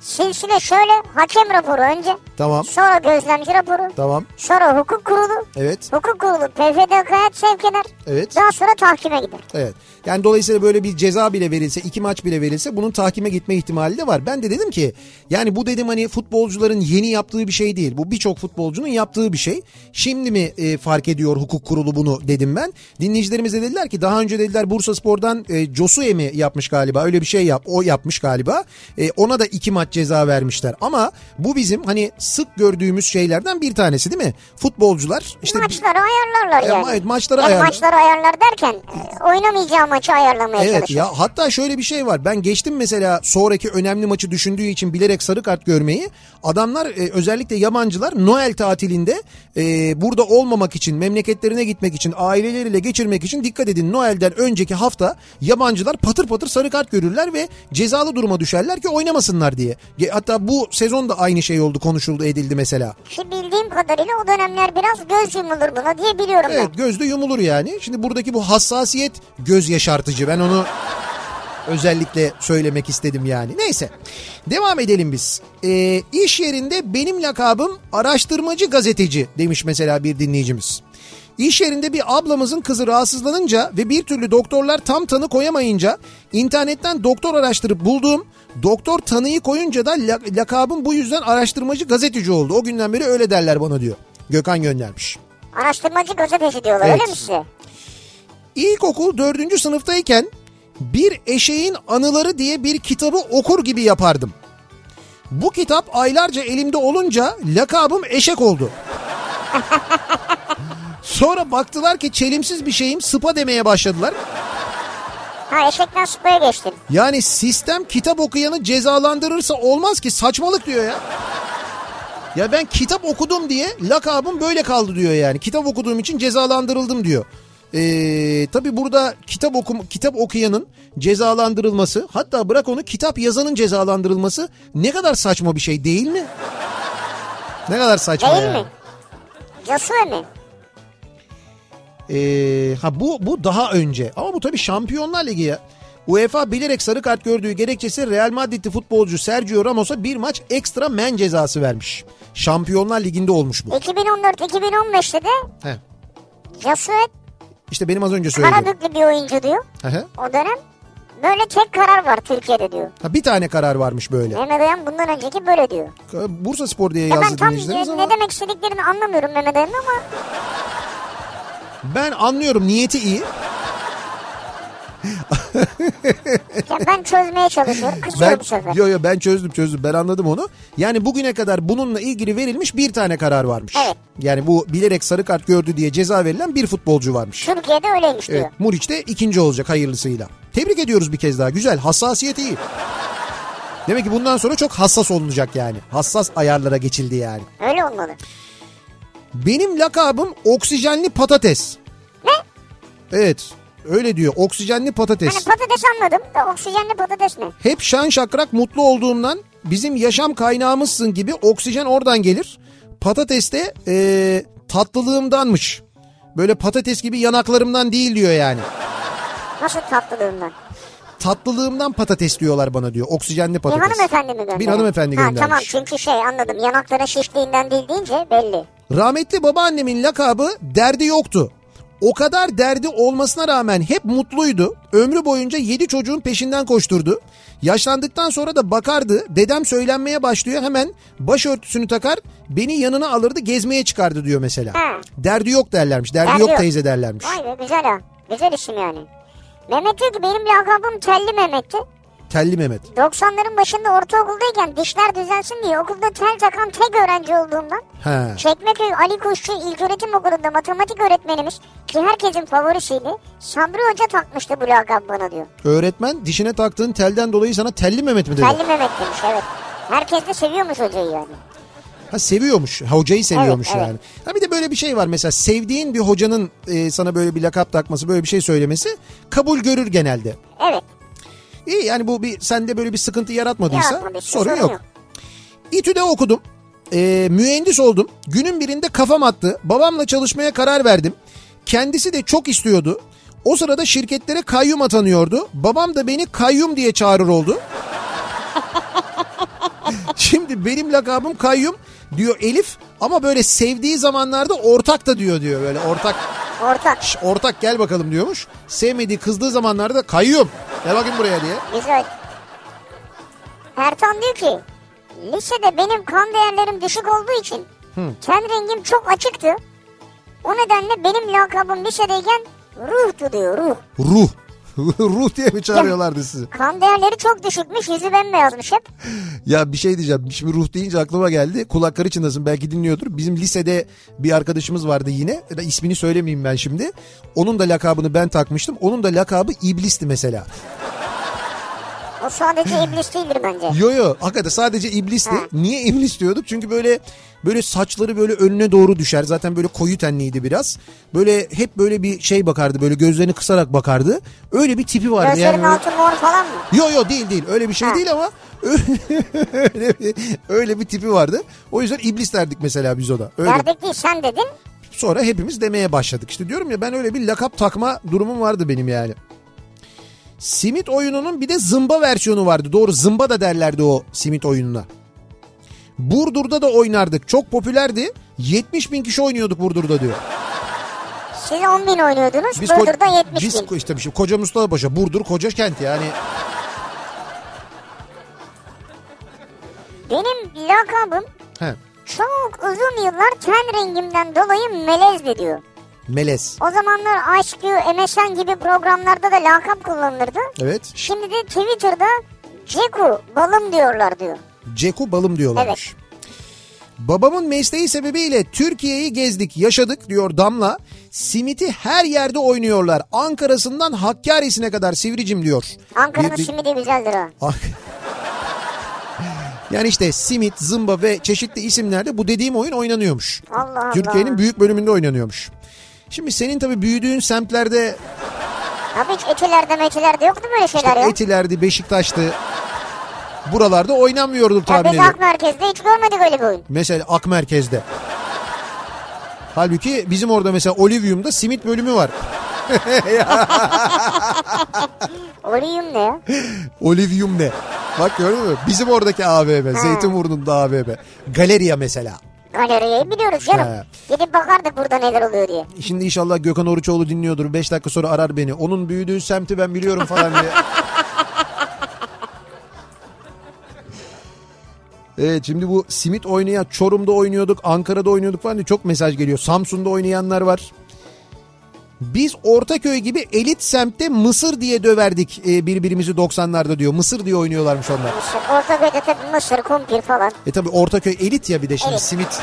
Silsile şöyle hakem raporu önce. Tamam. Sonra gözlemci raporu. Tamam. Sonra hukuk kurulu. Evet. Hukuk kurulu PFDK'ya sevk eder. Evet. Daha sonra tahkime gider. Evet. Yani dolayısıyla böyle bir ceza bile verilse, iki maç bile verilse bunun tahkime gitme ihtimali de var. Ben de dedim ki yani bu dedim hani futbolcuların yeni yaptığı bir şey değil. Bu birçok futbolcunun yaptığı bir şey. Şimdi mi e, fark ediyor hukuk kurulu bunu dedim ben. Dinleyicilerimiz de dediler ki daha önce dediler Bursa Spor'dan e, Josue mi yapmış galiba öyle bir şey yap. O yapmış galiba. E, ona da iki maç ceza vermişler. Ama bu bizim hani sık gördüğümüz şeylerden bir tanesi değil mi? Futbolcular işte maçları ayarlarlar E, yani. evet, maçları Yani ayarlar- Maçları ayarlar derken e, oynamayacağı maçı ayarlamaya Evet çalışır. ya hatta şöyle bir şey var. Ben geçtim mesela sonraki önemli maçı düşündüğü için bilerek sarı kart görmeyi. Adamlar e, özellikle yabancılar Noel tatilinde e, burada olmamak için, memleketlerine gitmek için, aileleriyle geçirmek için dikkat edin. Noel'den önceki hafta yabancılar patır patır sarı kart görürler ve cezalı duruma düşerler ki oynamasınlar diye. Hatta bu sezon da aynı şey oldu, konuşuldu, edildi mesela. Ki bildiğim kadarıyla o dönemler biraz göz yumulur buna diye biliyorum Evet gözde yumulur yani. Şimdi buradaki bu hassasiyet göz yaşartıcı. Ben onu özellikle söylemek istedim yani. Neyse devam edelim biz. Ee, iş yerinde benim lakabım araştırmacı gazeteci demiş mesela bir dinleyicimiz. İş yerinde bir ablamızın kızı rahatsızlanınca ve bir türlü doktorlar tam tanı koyamayınca internetten doktor araştırıp bulduğum doktor tanıyı koyunca da la- lakabım bu yüzden araştırmacı gazeteci oldu. O günden beri öyle derler bana diyor. Gökhan göndermiş. Araştırmacı gazeteci diyorlar Evet. öyle mi size? İlkokul dördüncü sınıftayken bir eşeğin anıları diye bir kitabı okur gibi yapardım. Bu kitap aylarca elimde olunca lakabım eşek oldu. Sonra baktılar ki çelimsiz bir şeyim sıpa demeye başladılar. Ha eşekten sıpaya geçtin. Yani sistem kitap okuyanı cezalandırırsa olmaz ki saçmalık diyor ya. Ya ben kitap okudum diye lakabım böyle kaldı diyor yani. Kitap okuduğum için cezalandırıldım diyor. Ee, tabii burada kitap okum kitap okuyanın cezalandırılması hatta bırak onu kitap yazanın cezalandırılması ne kadar saçma bir şey değil mi? Ne kadar saçma Değil yani. mi? Casue mi? Ee, ha bu bu daha önce ama bu tabii Şampiyonlar Ligi ya. UEFA bilerek sarı kart gördüğü gerekçesi Real Madrid'li futbolcu Sergio Ramos'a bir maç ekstra men cezası vermiş. Şampiyonlar Ligi'nde olmuş bu. 2014-2015'te de He. Casue İşte benim az önce söylediğim. Karabüklü bir oyuncu diyor. Hı. O dönem böyle tek karar var Türkiye'de diyor. Ha, bir tane karar varmış böyle. Mehmet Ayan bundan önceki böyle diyor. Bursa Spor diye Ya ben yazdı tam ne ama demek istediklerini anlamıyorum Mehmet Ayan'ın ama ben anlıyorum niyeti iyi. ya ben çözmeye çalışıyorum. Ben, bu sefer. yo yo ben çözdüm çözdüm ben anladım onu. Yani bugüne kadar bununla ilgili verilmiş bir tane karar varmış. Evet. Yani bu bilerek sarı kart gördü diye ceza verilen bir futbolcu varmış. Türkiye'de öyleymiş diyor. Evet, Muriç de ikinci olacak hayırlısıyla. Tebrik ediyoruz bir kez daha. Güzel. Hassasiyet iyi. Demek ki bundan sonra çok hassas olunacak yani. Hassas ayarlara geçildi yani. Öyle olmalı. Benim lakabım oksijenli patates. Ne? Evet öyle diyor oksijenli patates. Hani patates anladım da oksijenli patates ne? Hep şan şakrak mutlu olduğumdan bizim yaşam kaynağımızsın gibi oksijen oradan gelir. Patates de e, tatlılığımdanmış. Böyle patates gibi yanaklarımdan değil diyor yani. Nasıl tatlılığından? Tatlılığımdan patates diyorlar bana diyor. Oksijenli Bir patates. hanımefendi mi gönderdi? Bir hanımefendi Ha, göndermiş. tamam çünkü şey anladım yanakların şişliğinden değil deyince belli. Rahmetli babaannemin lakabı derdi yoktu. O kadar derdi olmasına rağmen hep mutluydu. Ömrü boyunca yedi çocuğun peşinden koşturdu. Yaşlandıktan sonra da bakardı. Dedem söylenmeye başlıyor hemen başörtüsünü takar beni yanına alırdı gezmeye çıkardı diyor mesela. Ha. Derdi yok derlermiş. Derdi, Derdi yok, yok. teyze derlermiş. Vay be güzel ha. Güzel isim yani. Mehmet diyor ki benim lakabım Telli Mehmet'ti. Telli Mehmet. 90'ların başında ortaokuldayken dişler düzelsin diye okulda tel takan tek öğrenci olduğumdan He. Çekmeköy Ali Kuşçu İlköğretim Okulu'nda matematik öğretmenimiz ki herkesin favorisiydi. Sabri Hoca takmıştı bu lakabı bana diyor. Öğretmen dişine taktığın telden dolayı sana Telli Mehmet mi dedi? Telli Mehmet demiş evet. Herkes de seviyormuş hocayı yani. Ha seviyormuş. Hocayı seviyormuş Evet, evet. yani. Ha bir de böyle bir şey var mesela sevdiğin bir hocanın e, sana böyle bir lakap takması, böyle bir şey söylemesi kabul görür genelde. Evet. İyi yani bu bir sende böyle bir sıkıntı yaratmadıysa Yaratmadıysa sorun, sorun yok. yok. İTÜ'de okudum. E, mühendis oldum. Günün birinde kafam attı. Babamla çalışmaya karar verdim. Kendisi de çok istiyordu. O sırada şirketlere kayyum atanıyordu. Babam da beni kayyum diye çağırır oldu. Şimdi benim lakabım kayyum diyor Elif ama böyle sevdiği zamanlarda ortak da diyor diyor böyle ortak Ortak. Şş, ortak gel bakalım diyormuş. Sevmediği kızdığı zamanlarda kayyum gel bakayım buraya diye. Güzel. Ertan diyor ki lisede benim kan değerlerim düşük olduğu için ten rengim çok açıktı. O nedenle benim lakabım lisedeyken ruhtu diyor ruh. Ruh. Ruh diye mi çağırıyorlardı sizi? Kan değerleri çok düşükmüş yüzü bembeyazmış hep. Ya bir şey diyeceğim. Şimdi ruh deyince aklıma geldi. Kulakları çınlasın belki dinliyordur. Bizim lisede bir arkadaşımız vardı yine. İsmini söylemeyeyim ben şimdi. Onun da lakabını ben takmıştım. Onun da lakabı iblisti mesela. O sadece iblis değildir bence. Yo yo hakikaten sadece iblisti. Ha. Niye iblis diyorduk? Çünkü böyle böyle saçları böyle önüne doğru düşer. Zaten böyle koyu tenliydi biraz. Böyle hep böyle bir şey bakardı. Böyle gözlerini kısarak bakardı. Öyle bir tipi vardı. Gözlerin yani altı mor falan mı? Yo yo değil değil öyle bir şey Ha. değil ama öyle bir, öyle bir tipi vardı. O yüzden iblis derdik mesela biz o da. Öyle. Derdik değil sen dedin. Sonra hepimiz demeye başladık. İşte diyorum ya ben öyle bir lakap takma durumum vardı benim yani. Simit oyununun bir de zımba versiyonu vardı. Doğru zımba da derlerdi o simit oyununa. Burdur'da da oynardık. Çok popülerdi. 70 bin kişi oynuyorduk Burdur'da diyor. Siz 10 bin oynuyordunuz. Biz, ko- Burdur'da 70 biz bin. işte bir şey, Koca Mustafa Paşa, Burdur koca kent yani. Benim lakabım He, çok uzun yıllar ten rengimden dolayı melezdi diyor. Melez. O zamanlar Ice Q, MSN gibi programlarda da lakap kullanılırdı. Evet. Şimdi de Twitter'da Ceku balım diyorlar diyor. Ceku balım diyorlarmış. Babamın mesleği sebebiyle Türkiye'yi gezdik, yaşadık diyor Damla. Simiti her yerde oynuyorlar. Ankara'sından Hakkari'sine kadar Sivricim diyor. Ankara'nın Bir- simidi güzeldir ha. Ah. yani işte simit, zımba ve çeşitli isimlerde bu dediğim oyun oynanıyormuş. Allah Allah. Türkiye'nin büyük bölümünde oynanıyormuş. Şimdi senin tabii büyüdüğün semtlerde Abi hiç etilerde metilerde yoktu böyle işte şeyler ya. Etiler'di, Beşiktaş'tı. Buralarda oynanmıyordur tahmin biz ediyorum. Ak Merkez'de hiç görmedik öyle bir oyun. Mesela Ak Merkez'de. Halbuki bizim orada mesela Olivium'da simit bölümü var. Olium ne ya? Olivium ne? Bak gördün mü? Bizim oradaki AVM. Zeytinburnu'nda AVM. Galeriya mesela. Galeriyi biliyoruz canım. He. Gidip bakardık burada neler oluyor diye. Şimdi inşallah Gökhan Oruçoğlu dinliyordur. 5 dakika sonra arar beni. Onun büyüdüğü semti ben biliyorum falan diye. Evet şimdi bu simit oynayan Çorum'da oynuyorduk, Ankara'da oynuyorduk falan diye çok mesaj geliyor. Samsun'da oynayanlar var. Biz Ortaköy gibi elit semtte Mısır diye döverdik e, birbirimizi 90'larda diyor. Mısır diye oynuyorlarmış onlar. İşte Ortaköy'de tabii mısır, kumpir falan. E tabi Ortaköy elit ya bir de şimdi Evet. simit.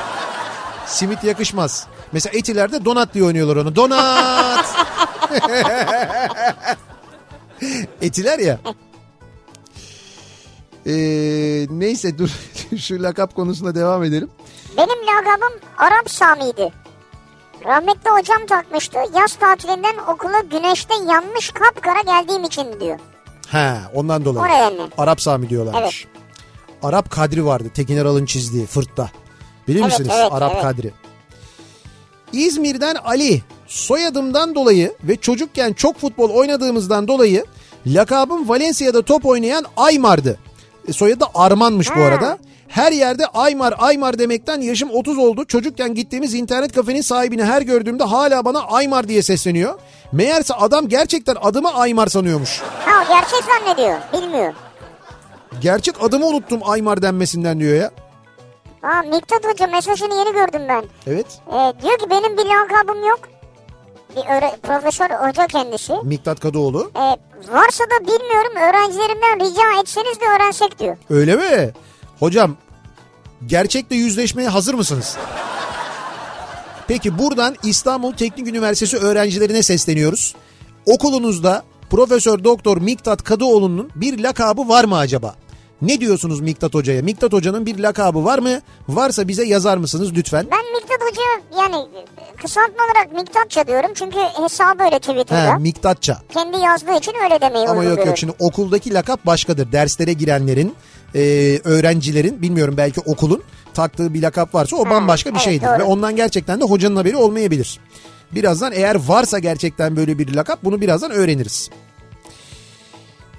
Simit yakışmaz. Mesela Etiler'de donat diye oynuyorlar onu. Donat! Etiler ya. Ee, neyse dur şu lakap konusuna devam edelim. Benim lakabım Arap Sami'ydi. Rahmetli hocam takmıştı. Yaz tatilinden okula güneşte yanmış kapkara geldiğim için diyor. He ondan dolayı. Oraya ne? Arap Sami diyorlarmış. Arap Kadri vardı. Tekin Aral'ın çizdiği Fırt'ta. Bilir Evet, misiniz? evet, Arap evet. Kadri. İzmir'den Ali. Soyadımdan dolayı ve çocukken çok futbol oynadığımızdan dolayı lakabım Valencia'da top oynayan Aymar'dı. E, soyadı Arman'mış bu Ha. arada. Her yerde Aymar Aymar demekten yaşım 30 oldu. Çocukken gittiğimiz internet kafenin sahibini her gördüğümde hala bana Aymar diye sesleniyor. Meğerse adam gerçekten adımı Aymar sanıyormuş. Ha gerçek zannediyor. Bilmiyor. Gerçek adımı unuttum Aymar denmesinden diyor ya. Aa Miktat Hoca mesajını yeni gördüm ben. Evet. Ee, diyor ki benim bir lakabım yok. Bir öğre- profesör hoca kendisi. Miktat Kadıoğlu. Ee, varsa da bilmiyorum öğrencilerimden rica etseniz de öğrensek diyor. Öyle mi? Hocam gerçekle yüzleşmeye hazır mısınız? Peki buradan İstanbul Teknik Üniversitesi öğrencilerine sesleniyoruz. Okulunuzda Profesör Doktor Miktat Kadıoğlu'nun bir lakabı var mı acaba? Ne diyorsunuz Miktat Hoca'ya? Miktat Hoca'nın bir lakabı var mı? Varsa bize yazar mısınız lütfen? Ben Miktat Hoca yani kısaltma olarak Miktatça diyorum. Çünkü hesabı öyle Twitter'da. He, Miktatça. Kendi yazdığı için öyle demeyi Ama yok yok şimdi okuldaki lakap başkadır. Derslere girenlerin, e, öğrencilerin bilmiyorum belki okulun taktığı bir lakap varsa o Ha, bambaşka bir evet, şeydir. doğru. Ve ondan gerçekten de hocanın haberi olmayabilir. Birazdan eğer varsa gerçekten böyle bir lakap bunu birazdan öğreniriz.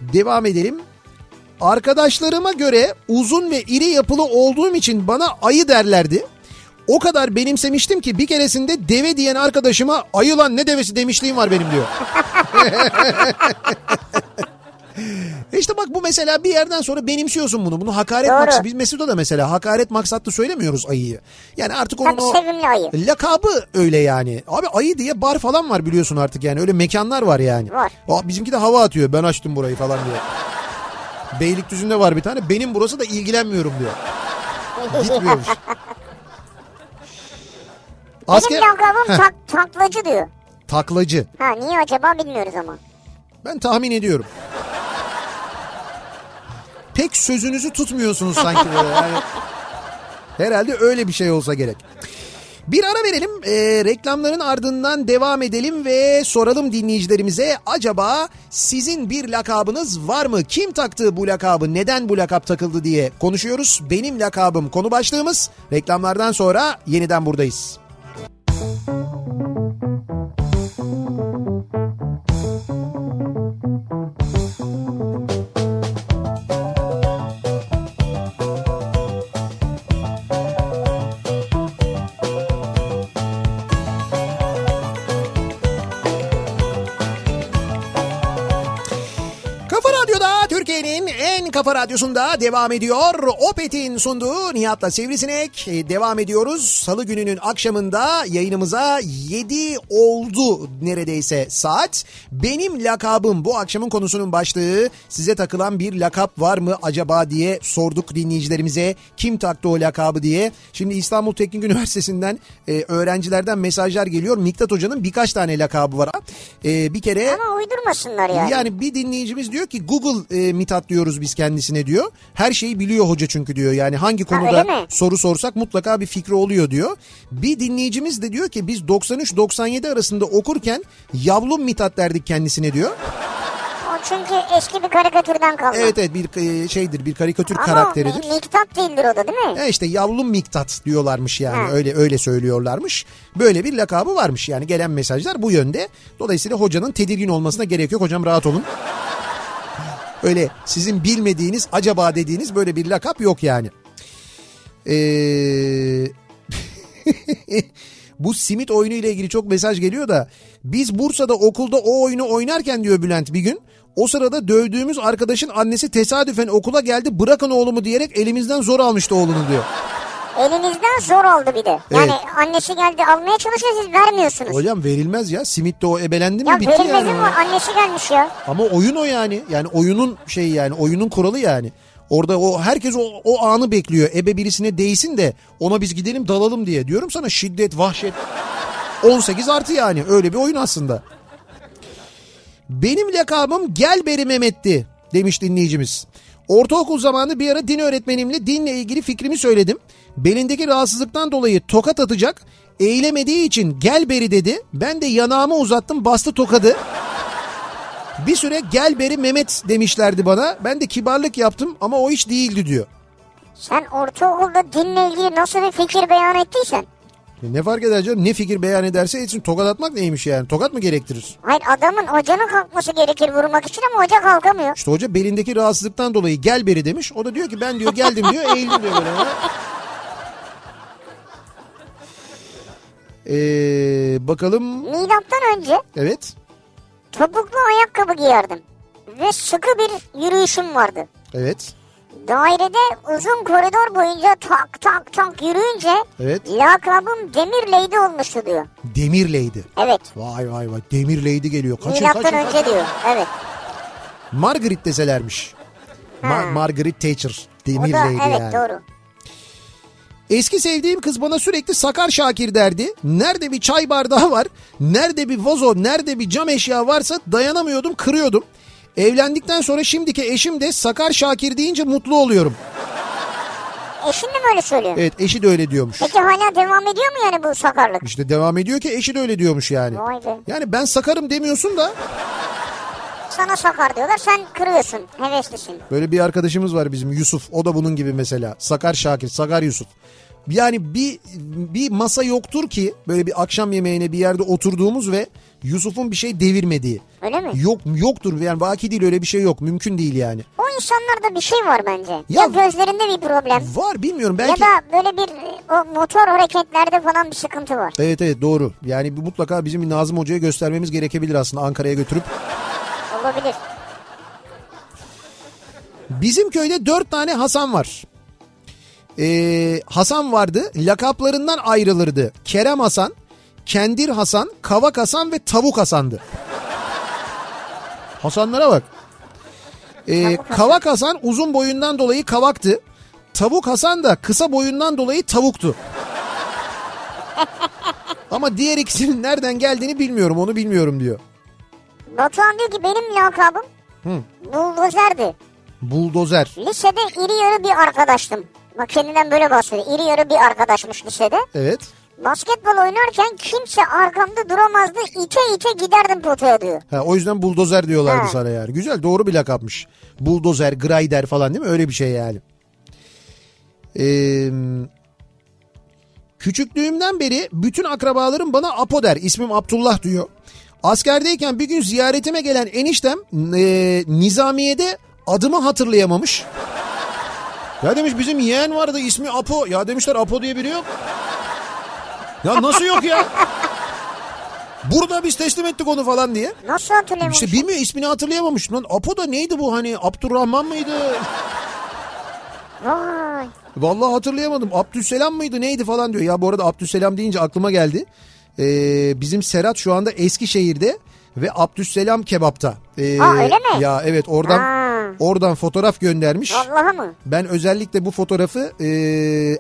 Devam edelim. Arkadaşlarıma göre uzun ve iri yapılı olduğum için bana ayı derlerdi. O kadar benimsemiştim ki bir keresinde deve diyen arkadaşıma ayı lan ne devesi demişliğim var benim diyor. İşte bak bu mesela bir yerden sonra benimsiyorsun bunu. Bunu hakaret Doğru. maksatlı. Biz Mesut'a da mesela hakaret maksatlı söylemiyoruz ayıyı. Yani artık onun Tabii o sevimli ayı. lakabı öyle yani. Abi ayı diye bar falan var biliyorsun artık yani. Öyle mekanlar var yani. Var. Aa, bizimki de hava atıyor. Ben açtım burayı falan diye. Beylikdüzü'nde var bir tane. Benim burası da ilgilenmiyorum diyor. Gitmiyormuş. Asker... Benim lakabım Heh, tak, taklacı diyor. taklacı. Ha niye acaba bilmiyoruz ama. Ben tahmin ediyorum. Pek sözünüzü tutmuyorsunuz sanki böyle. Yani herhalde öyle bir şey olsa gerek. Bir ara verelim. Ee, reklamların ardından devam edelim ve soralım dinleyicilerimize acaba sizin bir lakabınız var mı? Kim taktı bu lakabı? Neden bu lakap takıldı diye konuşuyoruz. Benim lakabım konu başlığımız. Reklamlardan sonra yeniden buradayız. Kafa kafa radyosunda devam ediyor. Opet'in sunduğu Nihat'la Sivrisinek. E, devam ediyoruz. Salı gününün akşamında yayınımıza 7 oldu neredeyse saat. Benim lakabım bu akşamın konusunun başlığı. Size takılan bir lakap var mı acaba diye sorduk dinleyicilerimize. Kim taktı o lakabı diye. Şimdi İstanbul Teknik Üniversitesi'nden e, öğrencilerden mesajlar geliyor. Miktat Hoca'nın birkaç tane lakabı var. E, bir kere... Ama uydurmasınlar yani. Yani bir dinleyicimiz diyor ki Google e, Mithat diyoruz biz kendisine diyor. Her şeyi biliyor hoca çünkü diyor. Yani hangi konuda mi? soru sorsak mutlaka bir fikri oluyor diyor. Bir dinleyicimiz de diyor ki biz 93-97 arasında okurken yavlum Mithat derdik kendisine diyor. O çünkü eski bir karikatürden kalma. Evet evet bir e, şeydir bir karikatür Ama karakteridir. mi- miktat değildir o da değil mi? E işte yavlum Miktat diyorlarmış yani Ha. öyle öyle söylüyorlarmış. Böyle bir lakabı varmış yani gelen mesajlar bu yönde. Dolayısıyla hocanın tedirgin olmasına gerek yok hocam rahat olun. Öyle sizin bilmediğiniz acaba dediğiniz böyle bir lakap yok yani. Ee, bu simit oyunu ile ilgili çok mesaj geliyor da biz Bursa'da okulda o oyunu oynarken diyor Bülent bir gün o sırada dövdüğümüz arkadaşın annesi tesadüfen okula geldi bırakın oğlumu diyerek elimizden zor almıştı oğlunu diyor. Elinizden zor oldu bir de. Yani Evet. annesi geldi almaya çalışıyor siz vermiyorsunuz. Hocam verilmez ya simit de o ebelendi mi ya bitti verilmez yani. ama annesi gelmiş ya. Ama oyun o yani. Yani oyunun şeyi yani oyunun kuralı yani. Orada o herkes o, o anı bekliyor. Ebe birisine değsin de ona biz gidelim dalalım diye. Diyorum sana şiddet, vahşet. 18 artı yani öyle bir oyun aslında. Benim lakabım Gelberi Mehmet'ti demiş dinleyicimiz. Ortaokul zamanı bir ara din öğretmenimle dinle ilgili fikrimi söyledim. Belindeki rahatsızlıktan dolayı tokat atacak, Eğilemediği için gel beri dedi. Ben de yanağımı uzattım bastı tokadı. Bir süre gel beri Mehmet demişlerdi bana. Ben de kibarlık yaptım ama o iş değildi diyor. Sen ortaokulda dinle ilgili nasıl bir fikir beyan ettiysen. E Ne fark eder canım? Ne fikir beyan ederse etsin. Tokat atmak neymiş yani? Tokat mı gerektirir? Hayır adamın hocanın kalkması gerekir vurmak için ama hoca kalkamıyor. İşte hoca belindeki rahatsızlıktan dolayı gel beri demiş. O da diyor ki ben diyor geldim diyor eğildim diyor böyle. Ee, bakalım. Milattan önce Evet. topuklu ayakkabı giyerdim. Ve sıkı bir yürüyüşüm vardı. Evet. Dairede uzun koridor boyunca tak tak tak yürüyünce Evet. lakabım Demir Lady olmuştu diyor. Demir Lady. Evet. Vay vay vay. Demir Lady geliyor. Kaçın Milattan kaçın. önce diyor. Evet. Margaret deselermiş. Ma- Margaret Thatcher. O Demir da Lady evet yani. doğru. Eski sevdiğim kız bana sürekli Sakar Şakir derdi. Nerede bir çay bardağı var, nerede bir vazo, nerede bir cam eşya varsa dayanamıyordum, kırıyordum. Evlendikten sonra şimdiki eşim de Sakar Şakir deyince mutlu oluyorum. Eşin de mi öyle söylüyor? Evet eşi de öyle diyormuş. Peki hala devam ediyor mu yani bu sakarlık? İşte devam ediyor ki eşi de öyle diyormuş yani. Vay be. Yani ben sakarım demiyorsun da Sana sakar diyorlar sen kırıyorsun. Heveslisin. böyle bir arkadaşımız var bizim Yusuf. O da bunun gibi mesela. Sakar Şakir, Sakar Yusuf. Yani bir bir masa yoktur ki böyle bir akşam yemeğine bir yerde oturduğumuz ve Yusuf'un bir şey devirmediği. Öyle mi? Yok yoktur yani vaki değil öyle bir şey yok mümkün değil yani. O insanlarda bir şey var bence. Ya, Ya- gözlerinde bir problem. Var bilmiyorum Ya belki. da böyle bir o motor hareketlerde falan bir sıkıntı var. Evet evet doğru yani mutlaka bizim Nazım Hoca'ya göstermemiz gerekebilir aslında Ankara'ya götürüp. Olabilir. Bizim köyde dört tane Hasan var. Ee, Hasan vardı lakaplarından ayrılırdı. Kerem Hasan, Kendir Hasan, Kavak Hasan ve Tavuk Hasan'dı. Hasanlara bak. Ee. Kavak Hasan uzun boyundan dolayı kavaktı. Tavuk Hasan da kısa boyundan dolayı tavuktu. Ama diğer ikisinin nereden geldiğini bilmiyorum onu bilmiyorum diyor. Batuhan diyor ki benim lakabım buldozerdi. Buldozer. Lisede iri yarı bir arkadaştım. Bak kendinden böyle bahsediyor. İri yarı bir arkadaşmış lisede. Evet. Basketbol oynarken kimse arkamda duramazdı. İte ite giderdim potaya diyor. Ha, o yüzden buldozer diyorlardı Ha. sana yani. Güzel doğru bir lakapmış. Buldozer, grider falan değil mi? Öyle bir şey yani. Ee, küçüklüğümden beri bütün akrabalarım bana Apo der. İsmim Abdullah diyor. Askerdeyken bir gün ziyaretime gelen eniştem e, Nizamiye'de adımı hatırlayamamış. Ya demiş bizim yeğen vardı ismi Apo. Ya demişler Apo diye biri yok. Ya nasıl yok ya? Burada biz teslim ettik onu falan diye. Nasıl hatırlayamamış? İşte bilmiyor ismini hatırlayamamış. Lan Apo da neydi bu hani Abdurrahman mıydı? Vay. Vallahi hatırlayamadım. Abdüsselam mıydı neydi falan diyor. Ya bu arada Abdüsselam deyince aklıma geldi. Ee, bizim Serhat şu anda Eskişehir'de ve Abdüsselam kebapta. Ee, Aa, öyle mi? Ya evet oradan Ha. Oradan fotoğraf göndermiş. Vallahi mı? Ben özellikle bu fotoğrafı e,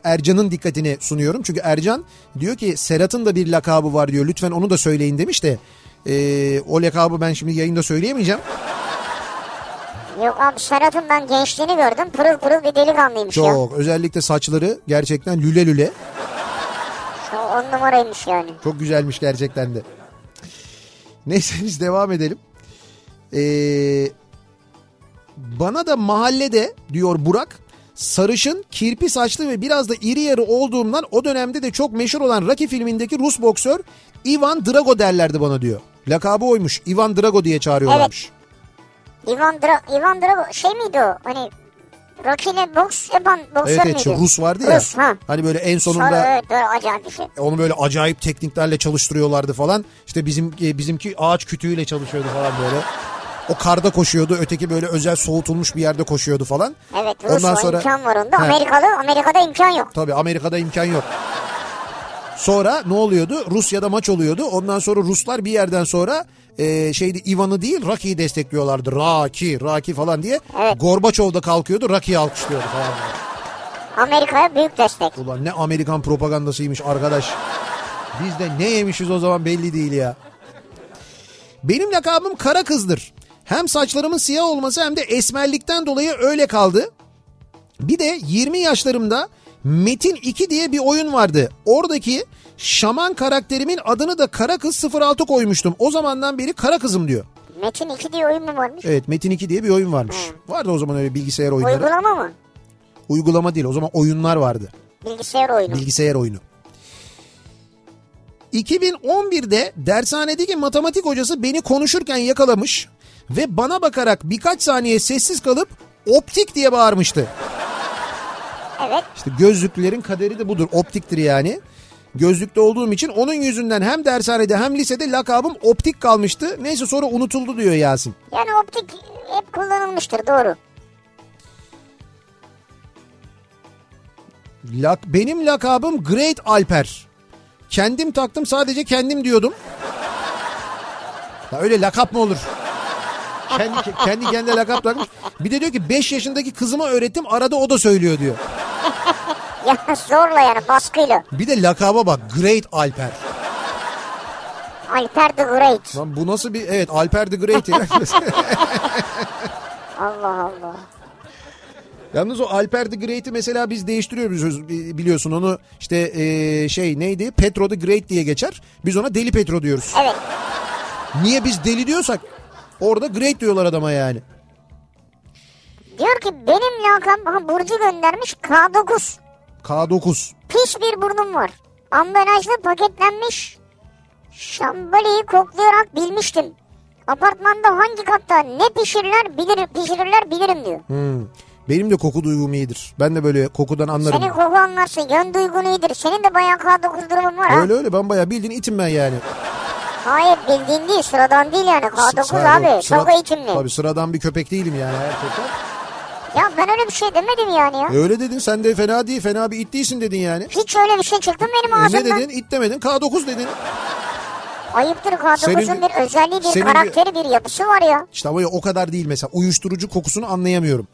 Ercan'ın dikkatine sunuyorum. Çünkü Ercan diyor ki Serhat'ın da bir lakabı var diyor. Lütfen onu da söyleyin demiş de. e, o lakabı ben şimdi yayında söyleyemeyeceğim. Yok abi Serhat'ın ben gençliğini gördüm. Pırıl pırıl bir delikanlıymış ya. Çok özellikle saçları gerçekten lüle lüle. Şu on numaraymış yani. Çok güzelmiş gerçekten de. Neyse biz devam edelim. Ee, bana da mahallede diyor Burak sarışın, kirpi saçlı ve biraz da iri yarı olduğumdan o dönemde de çok meşhur olan Rocky filmindeki Rus boksör Ivan Drago derlerdi bana diyor. Lakabı oymuş. Ivan Drago diye çağırıyorlarmış. Ivan, Dra Ivan Drago şey miydi o? Hani Rocky'le boks yapan boksör Evet evet müydü? şu Rus vardı ya. Rus ha. Hani böyle en Sonra sonunda evet böyle acayip bir şey. onu böyle acayip tekniklerle çalıştırıyorlardı falan. İşte bizim e, bizimki ağaç kütüğüyle çalışıyordu falan böyle. O karda koşuyordu. Öteki böyle özel soğutulmuş bir yerde koşuyordu falan. Evet Rus Ondan sonra- imkan var onda. He. Amerikalı Amerika'da imkan yok. Tabii Amerika'da imkan yok. Sonra ne oluyordu? Rusya'da maç oluyordu. Ondan sonra Ruslar bir yerden sonra e, şeydi Ivan'ı değil Rocky'yi destekliyorlardı. Rocky, Rocky falan diye. Evet. Gorbaçov da kalkıyordu Rocky'yi alkışlıyordu falan. Amerika'ya büyük destek. Ulan ne Amerikan propagandasıymış arkadaş. Biz de ne yemişiz o zaman belli değil ya. Benim lakabım kara kızdır. Hem saçlarımın siyah olması hem de esmerlikten dolayı öyle kaldı. Bir de 20 yaşlarımda Metin 2 diye bir oyun vardı. Oradaki Şaman karakterimin adını da Kara Kız 06 koymuştum. O zamandan beri Kara Kızım diyor. Metin 2 diye oyun mu varmış? Evet Metin 2 diye bir oyun varmış. Vardı o zaman öyle bilgisayar oyunları. Uygulama mı? Uygulama değil o zaman oyunlar vardı. Bilgisayar oyunu. Bilgisayar oyunu. 2011'de dershanedeki matematik hocası beni konuşurken yakalamış ve bana bakarak birkaç saniye sessiz kalıp optik diye bağırmıştı. evet. İşte gözlüklülerin kaderi de budur. Optiktir yani. Gözlükte olduğum için onun yüzünden hem dershanede hem lisede lakabım optik kalmıştı. Neyse sonra unutuldu diyor Yasin. Yani optik hep kullanılmıştır doğru. Lak, benim lakabım Great Alper. Kendim taktım sadece kendim diyordum. Ya öyle lakap mı olur? Kendi, kendi kendine lakap takmış. Bir de diyor ki 5 yaşındaki kızıma öğrettim arada o da söylüyor diyor. Ya zorla yani baskıyla. Bir de lakaba bak Great Alper. Alper the Great. Lan bu nasıl bir evet Alper the Great ya. Allah Allah. Yalnız o Alper the Great'i mesela biz değiştiriyoruz biliyorsun onu işte ee, şey neydi Petro the Great diye geçer. Biz ona Deli Petro diyoruz. Evet. Niye biz deli diyorsak orada Great diyorlar adama yani. Diyor ki benim lakam ha Burcu göndermiş K9. K9. Pis bir burnum var. Ambalajlı paketlenmiş. Şambaliyi koklayarak bilmiştim. Apartmanda hangi katta ne pişirirler bilir, pişirirler bilirim diyor. Hmm. Benim de koku duygum iyidir. Ben de böyle kokudan anlarım. Senin koku anlarsın yön duygun iyidir. Senin de bayağı K9 durumun var ha. Öyle öyle ben bayağı bildiğin itim ben yani. Hayır bildiğin değil sıradan değil yani K9 Sıra- abi. sıra- Çok eğitimli. Tabii sıradan bir köpek değilim yani gerçekten. Ya ben öyle bir şey demedim yani ya. E öyle dedin sen de fena değil fena bir it değilsin dedin yani. Hiç öyle bir şey çıktı benim E ne ağzımdan? dedin it demedin K9 dedin. Ayıptır K9'un Senin- bir özelliği, bir senin bir- karakteri, bir yapısı var ya. İşte ama o kadar değil mesela uyuşturucu kokusunu anlayamıyorum.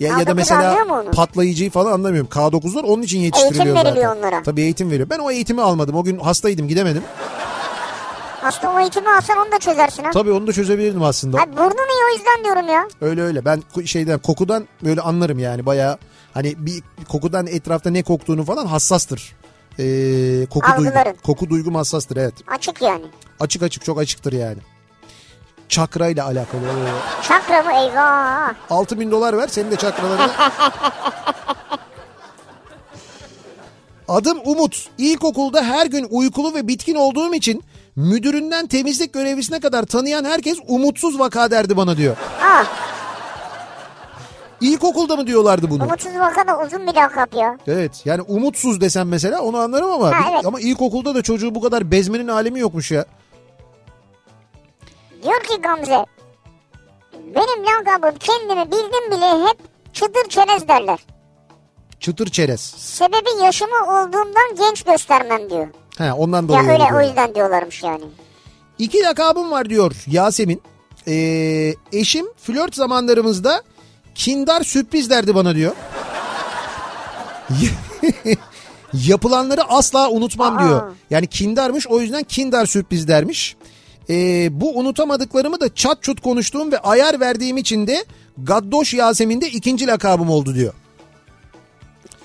Ya, ya K9 da mesela patlayıcıyı falan anlamıyorum. K9'lar onun için yetiştiriliyor Eğitim zaten. veriliyor onlara. Tabii eğitim veriyor. Ben o eğitimi almadım. O gün hastaydım gidemedim. Aslında o eğitimi alsan onu da çözersin ha. Tabii onu da çözebilirdim aslında. Ay burnun iyi o yüzden diyorum ya. Öyle öyle. Ben şeyden kokudan böyle anlarım yani bayağı hani bir kokudan etrafta ne koktuğunu falan hassastır. Ee, koku duygu, koku duygum hassastır evet. Açık yani. Açık açık çok açıktır yani. Çakra ile alakalı. Çakra mı eyvah. 6 bin dolar ver senin de çakralarına. Adım Umut. İlkokulda her gün uykulu ve bitkin olduğum için müdüründen temizlik görevlisine kadar tanıyan herkes umutsuz vaka derdi bana diyor. Aa, İlkokulda mı diyorlardı bunu? umutsuz vaka da uzun bir lakap ya. Evet yani umutsuz desem mesela onu anlarım ama Ha, evet. ama ilkokulda da çocuğu bu kadar bezmenin alemi yokmuş ya. Diyor ki Gamze. Benim lakabım kendimi bildim bile hep çıtır çerez derler. Çıtır çerez. Sebebi yaşımı olduğumdan genç göstermem diyor. He ondan Ya dolayı. öyle o diyorlar. yüzden diyorlarmış yani. İki lakabım var diyor Yasemin. Ee, eşim flört zamanlarımızda kindar sürpriz derdi bana diyor. Yapılanları asla unutmam Aa. diyor. Yani kindarmış o yüzden kindar sürpriz dermiş. Ee, bu unutamadıklarımı da çat çut konuştuğum ve ayar verdiğim için de Gaddoş Yasemin'de ikinci lakabım oldu diyor.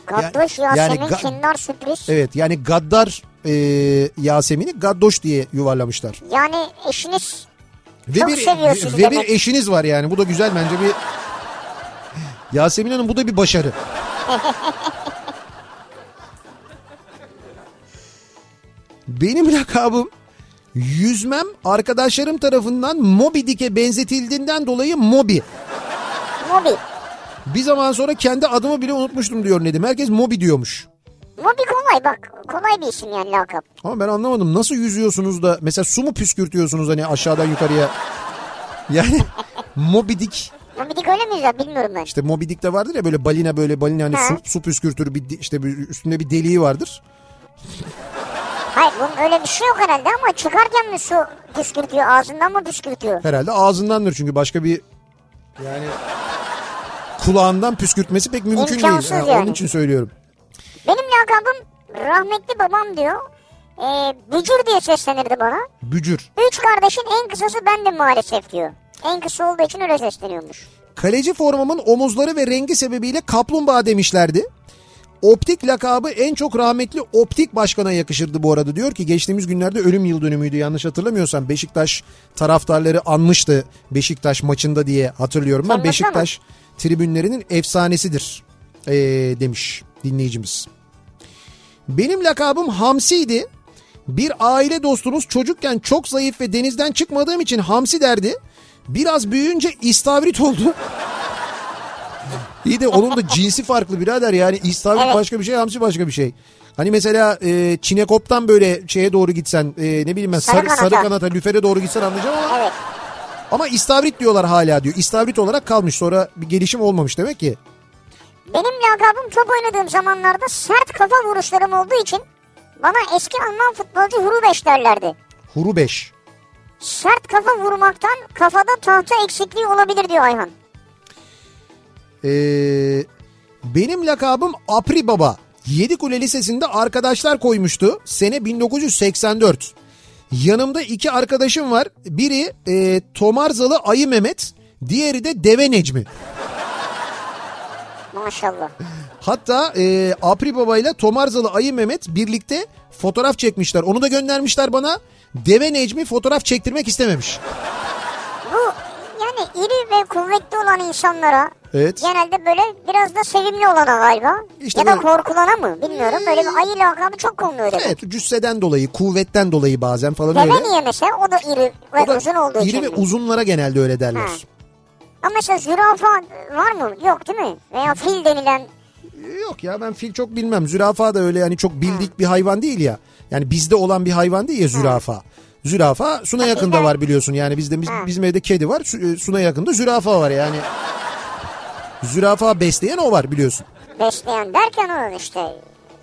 Gaddoş yani Yasemin ga- Kindar sürpriz. Evet yani Gaddar e, Yasemin'i Gaddoş diye yuvarlamışlar. Yani eşiniz Ve Çok bir seviyor sizi ve bir demek. eşiniz var yani. Bu da güzel bence bir Yasemin Hanım bu da bir başarı. Benim lakabım yüzmem arkadaşlarım tarafından Moby Dick'e benzetildiğinden dolayı Moby. Mobi. Bir zaman sonra kendi adımı bile unutmuştum diyor Nedim. Herkes Moby diyormuş. Mobi kolay bak. Kolay bir isim yani lakap. Ama ben anlamadım nasıl yüzüyorsunuz da mesela su mu püskürtüyorsunuz hani aşağıdan yukarıya? Yani Moby Dick Mobi Dick öyle mi yüzer bilmiyorum ben. İşte Moby Dick'te vardır ya böyle balina böyle balina hani Ha. su, su püskürtür bir işte bir üstünde bir deliği vardır. Hayır bunun öyle bir şey yok herhalde ama çıkarken mi su püskürtüyor ağzından mı püskürtüyor? Herhalde ağzındandır çünkü başka bir yani kulağından püskürtmesi pek mümkün İmkansız değil. Ha, yani. Onun için söylüyorum. Benim lakabım rahmetli babam diyor. Ee, bücür diye seslenirdi bana. Bücür. Üç kardeşin en kısası bendim maalesef diyor. En kısa olduğu için öyle sesleniyormuş. Kaleci formamın omuzları ve rengi sebebiyle kaplumbağa demişlerdi. Optik lakabı en çok rahmetli Optik Başkan'a yakışırdı bu arada. Diyor ki geçtiğimiz günlerde ölüm yıl dönümüydü yanlış hatırlamıyorsam. Beşiktaş taraftarları anmıştı Beşiktaş maçında diye hatırlıyorum ben. Beşiktaş tribünlerinin efsanesidir ee, demiş dinleyicimiz. Benim lakabım Hamsi'ydi. Bir aile dostumuz çocukken çok zayıf ve denizden çıkmadığım için Hamsi derdi. Biraz büyüyünce istavrit oldu. İyi de onun da cinsi farklı birader yani istavrit Evet. başka bir şey hamsi başka bir şey. Hani mesela e, çinekoptan böyle şeye doğru gitsen e, ne bileyim ben sarı, Sarı kanata. sarı kanata lüfere doğru gitsen anlayacağım ama, Evet. ama istavrit diyorlar hala diyor. İstavrit olarak kalmış sonra bir gelişim olmamış demek ki. Benim lakabım top oynadığım zamanlarda sert kafa vuruşlarım olduğu için bana eski Alman futbolcu Hrubeş derlerdi. Huru 5. Sert kafa vurmaktan kafada tahta eksikliği olabilir diyor Ayhan. Ee, benim lakabım Apri Baba. Yedikule Lisesi'nde arkadaşlar koymuştu. Sene 1984. Yanımda iki arkadaşım var. Biri e, Tomarzalı Ayı Mehmet. Diğeri de Deve Necmi. Maşallah. Hatta e, Apri Baba ile Tomarzalı Ayı Mehmet birlikte fotoğraf çekmişler. Onu da göndermişler bana. Deve Necmi fotoğraf çektirmek istememiş. Bu yani iri ve kuvvetli olan insanlara Evet. genelde böyle biraz da sevimli olana galiba. İşte ya da böyle- korkulana mı bilmiyorum. Böyle bir ayı lakabı çok konuluyor demek. Evet cüsseden dolayı, kuvvetten dolayı bazen falan Deve öyle. niye mesela? O da iri ve O da uzun olduğu için. iri ve mi? uzunlara genelde öyle derler. Ha. Ama mesela zürafa var mı? Yok değil mi? Veya fil denilen Yok ya ben fil çok bilmem. Zürafa da öyle yani çok bildik bir hayvan değil ya. Yani bizde olan bir hayvan değil ya zürafa. Zürafa Suna yakında var biliyorsun. Yani bizde biz- bizim evde kedi var. E, Suna yakında zürafa var yani. Zürafa besleyen o var biliyorsun. besleyen derken onun işte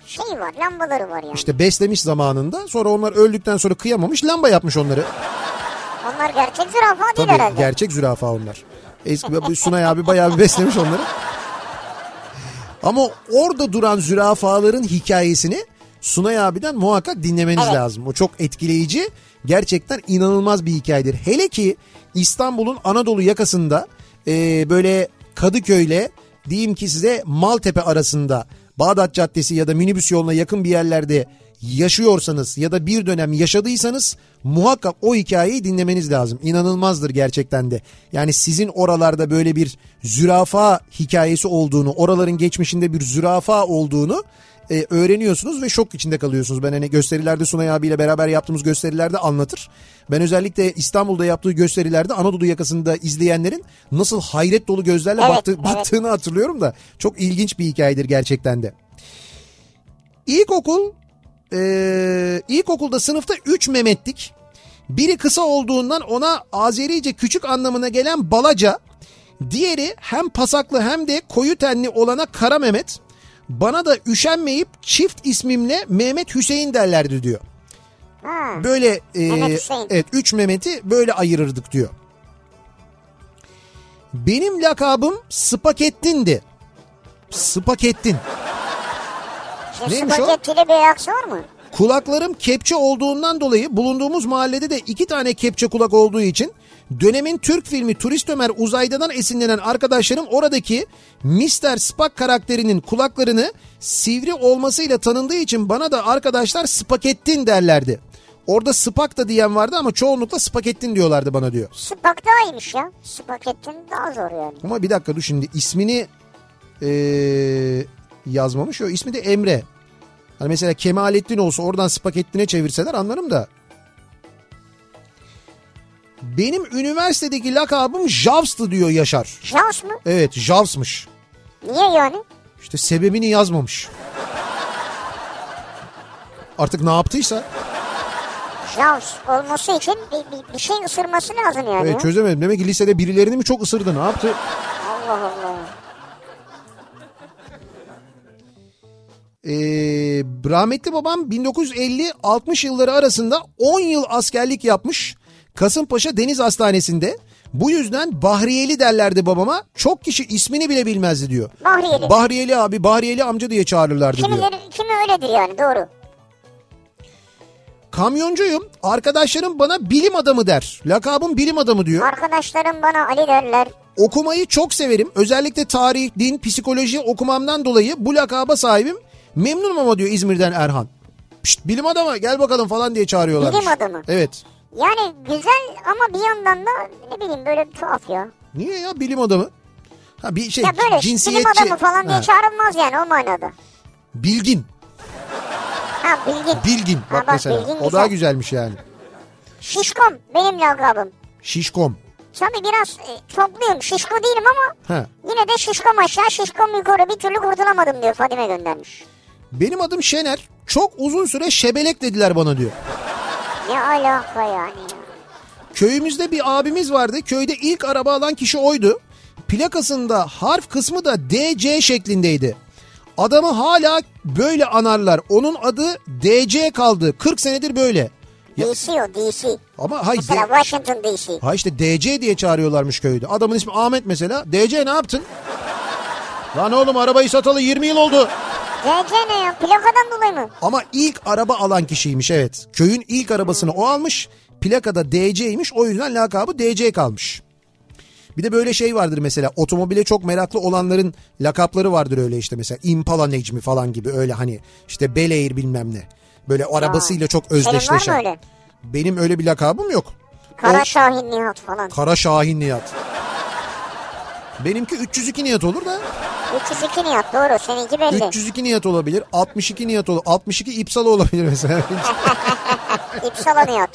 şeyi var lambaları var yani. İşte beslemiş zamanında sonra onlar öldükten sonra kıyamamış lamba yapmış onları. Onlar gerçek zürafa değil Tabii herhalde. gerçek zürafa onlar. Eski Sunay abi bayağı bir beslemiş onları. Ama orada duran zürafaların hikayesini Sunay abiden muhakkak dinlemeniz Evet. lazım. O çok etkileyici. Gerçekten inanılmaz bir hikayedir. Hele ki İstanbul'un Anadolu yakasında e, böyle Kadıköy'le diyeyim ki size Maltepe arasında Bağdat Caddesi ya da minibüs yoluna yakın bir yerlerde yaşıyorsanız ya da bir dönem yaşadıysanız muhakkak o hikayeyi dinlemeniz lazım. İnanılmazdır gerçekten de. Yani sizin oralarda böyle bir zürafa hikayesi olduğunu, oraların geçmişinde bir zürafa olduğunu e, öğreniyorsunuz ve şok içinde kalıyorsunuz. Ben hani gösterilerde Sunay abiyle beraber yaptığımız gösterilerde anlatır. Ben özellikle İstanbul'da yaptığı gösterilerde Anadolu yakasında izleyenlerin nasıl hayret dolu gözlerle Evet, baktı, evet. baktığını hatırlıyorum da çok ilginç bir hikayedir gerçekten de. İlkokul, e, ilkokulda sınıfta 3 Mehmetlik. Biri kısa olduğundan ona Azerice küçük anlamına gelen Balaca. Diğeri hem pasaklı hem de koyu tenli olana Kara Mehmet. Bana da üşenmeyip çift ismimle Mehmet Hüseyin derlerdi diyor. Ha. Böyle e, Mehmet evet 3 Mehmet'i böyle ayırırdık diyor. Benim lakabım Spakettin'di. Spakettin. Neymiş o? spagettili bir ayaksı var mı? Kulaklarım kepçe olduğundan dolayı bulunduğumuz mahallede de iki tane kepçe kulak olduğu için dönemin Türk filmi Turist Ömer Uzaylı'dan esinlenen arkadaşlarım oradaki Mr. Spock karakterinin kulaklarını sivri olmasıyla tanındığı için bana da arkadaşlar Spakettin derlerdi. Orada Spock da diyen vardı ama çoğunlukla Spakettin diyorlardı bana diyor. Spak daha iyiymiş ya. Spagettin daha zor yani. Ama bir dakika dur şimdi ismini eee, yazmamış. O ismi de Emre. Hani mesela Kemalettin olsa oradan Spakettin'e çevirseler anlarım da. Benim üniversitedeki lakabım Javs'tı diyor Yaşar. Jaws mı? Evet Javs'mış. Niye yani? İşte sebebini yazmamış. Artık ne yaptıysa Jaws olması için bir, bir, bir şey ısırması lazım yani. evet, çözemedim. Demek ki lisede birilerini mi çok ısırdı ne yaptı? Allah Allah. Ee, rahmetli babam 1950-60 yılları arasında 10 yıl askerlik yapmış. Kasımpaşa Deniz Hastanesi'nde. Bu yüzden Bahriyeli derlerdi babama. Çok kişi ismini bile bilmezdi diyor. Bahriyeli. Bahriyeli abi, Bahriyeli amca diye çağırırlardı diyor. Kimileri, kimi öyledir yani doğru. Kamyoncuyum. Arkadaşlarım bana bilim adamı der. Lakabım bilim adamı diyor. Arkadaşlarım bana Ali derler. Okumayı çok severim. Özellikle tarih, din, psikoloji okumamdan dolayı bu lakaba sahibim. Memnunum ama diyor İzmir'den Erhan. Pişt, bilim adamı gel bakalım falan diye çağırıyorlar. Bilim adamı. Evet. Yani güzel ama bir yandan da ne bileyim böyle tuhaf ya. Niye ya bilim adamı? Ha bir şey Ya böyle cinsiyetçi. bilim adamı falan diye Ha, çağrılmaz yani o manada. Bilgin. Ha bilgin. Bilgin Ha, bak, bak, mesela. bilgin o güzel. daha güzelmiş yani. Şişkom benim lakabım. Şişkom. Tabii biraz e, çokluyum. Şişko değilim ama Ha. yine de şişkom aşağı şişkom yukarı bir türlü kurtulamadım diyor Fadime göndermiş. Benim adım Şener. Çok uzun süre şebelek dediler bana diyor. Ne alaka yani ya. Köyümüzde bir abimiz vardı. Köyde ilk araba alan kişi oydu. Plakasında harf kısmı da DC şeklindeydi. Adamı hala böyle anarlar. Onun adı DC kaldı. 40 senedir böyle. Ya- DC o DC. Ama hay, Mesela D- Washington DC. ha işte DC diye çağırıyorlarmış köyde. Adamın ismi Ahmet mesela. DC ne yaptın? Lan oğlum arabayı satalı 20 yıl oldu. DC ne ya? Plakadan dolayı mı? Ama ilk araba alan kişiymiş evet. Köyün ilk arabasını o almış. Plakada DC'ymiş o yüzden lakabı DC kalmış. Bir de böyle şey vardır mesela otomobile çok meraklı olanların lakapları vardır öyle işte mesela Impala Necmi falan gibi öyle hani işte Bel Air bilmem ne. Böyle arabasıyla çok özdeşleşen. öyle? Benim öyle bir lakabım yok. Kara O- Şahin Nihat falan. Kara Şahin Nihat. Benimki 302 Nihat olur da 302 Nihat doğru seninki belli. 302 Nihat olabilir 62 Nihat olur 62 İpsala olabilir mesela. İpsala Nihat.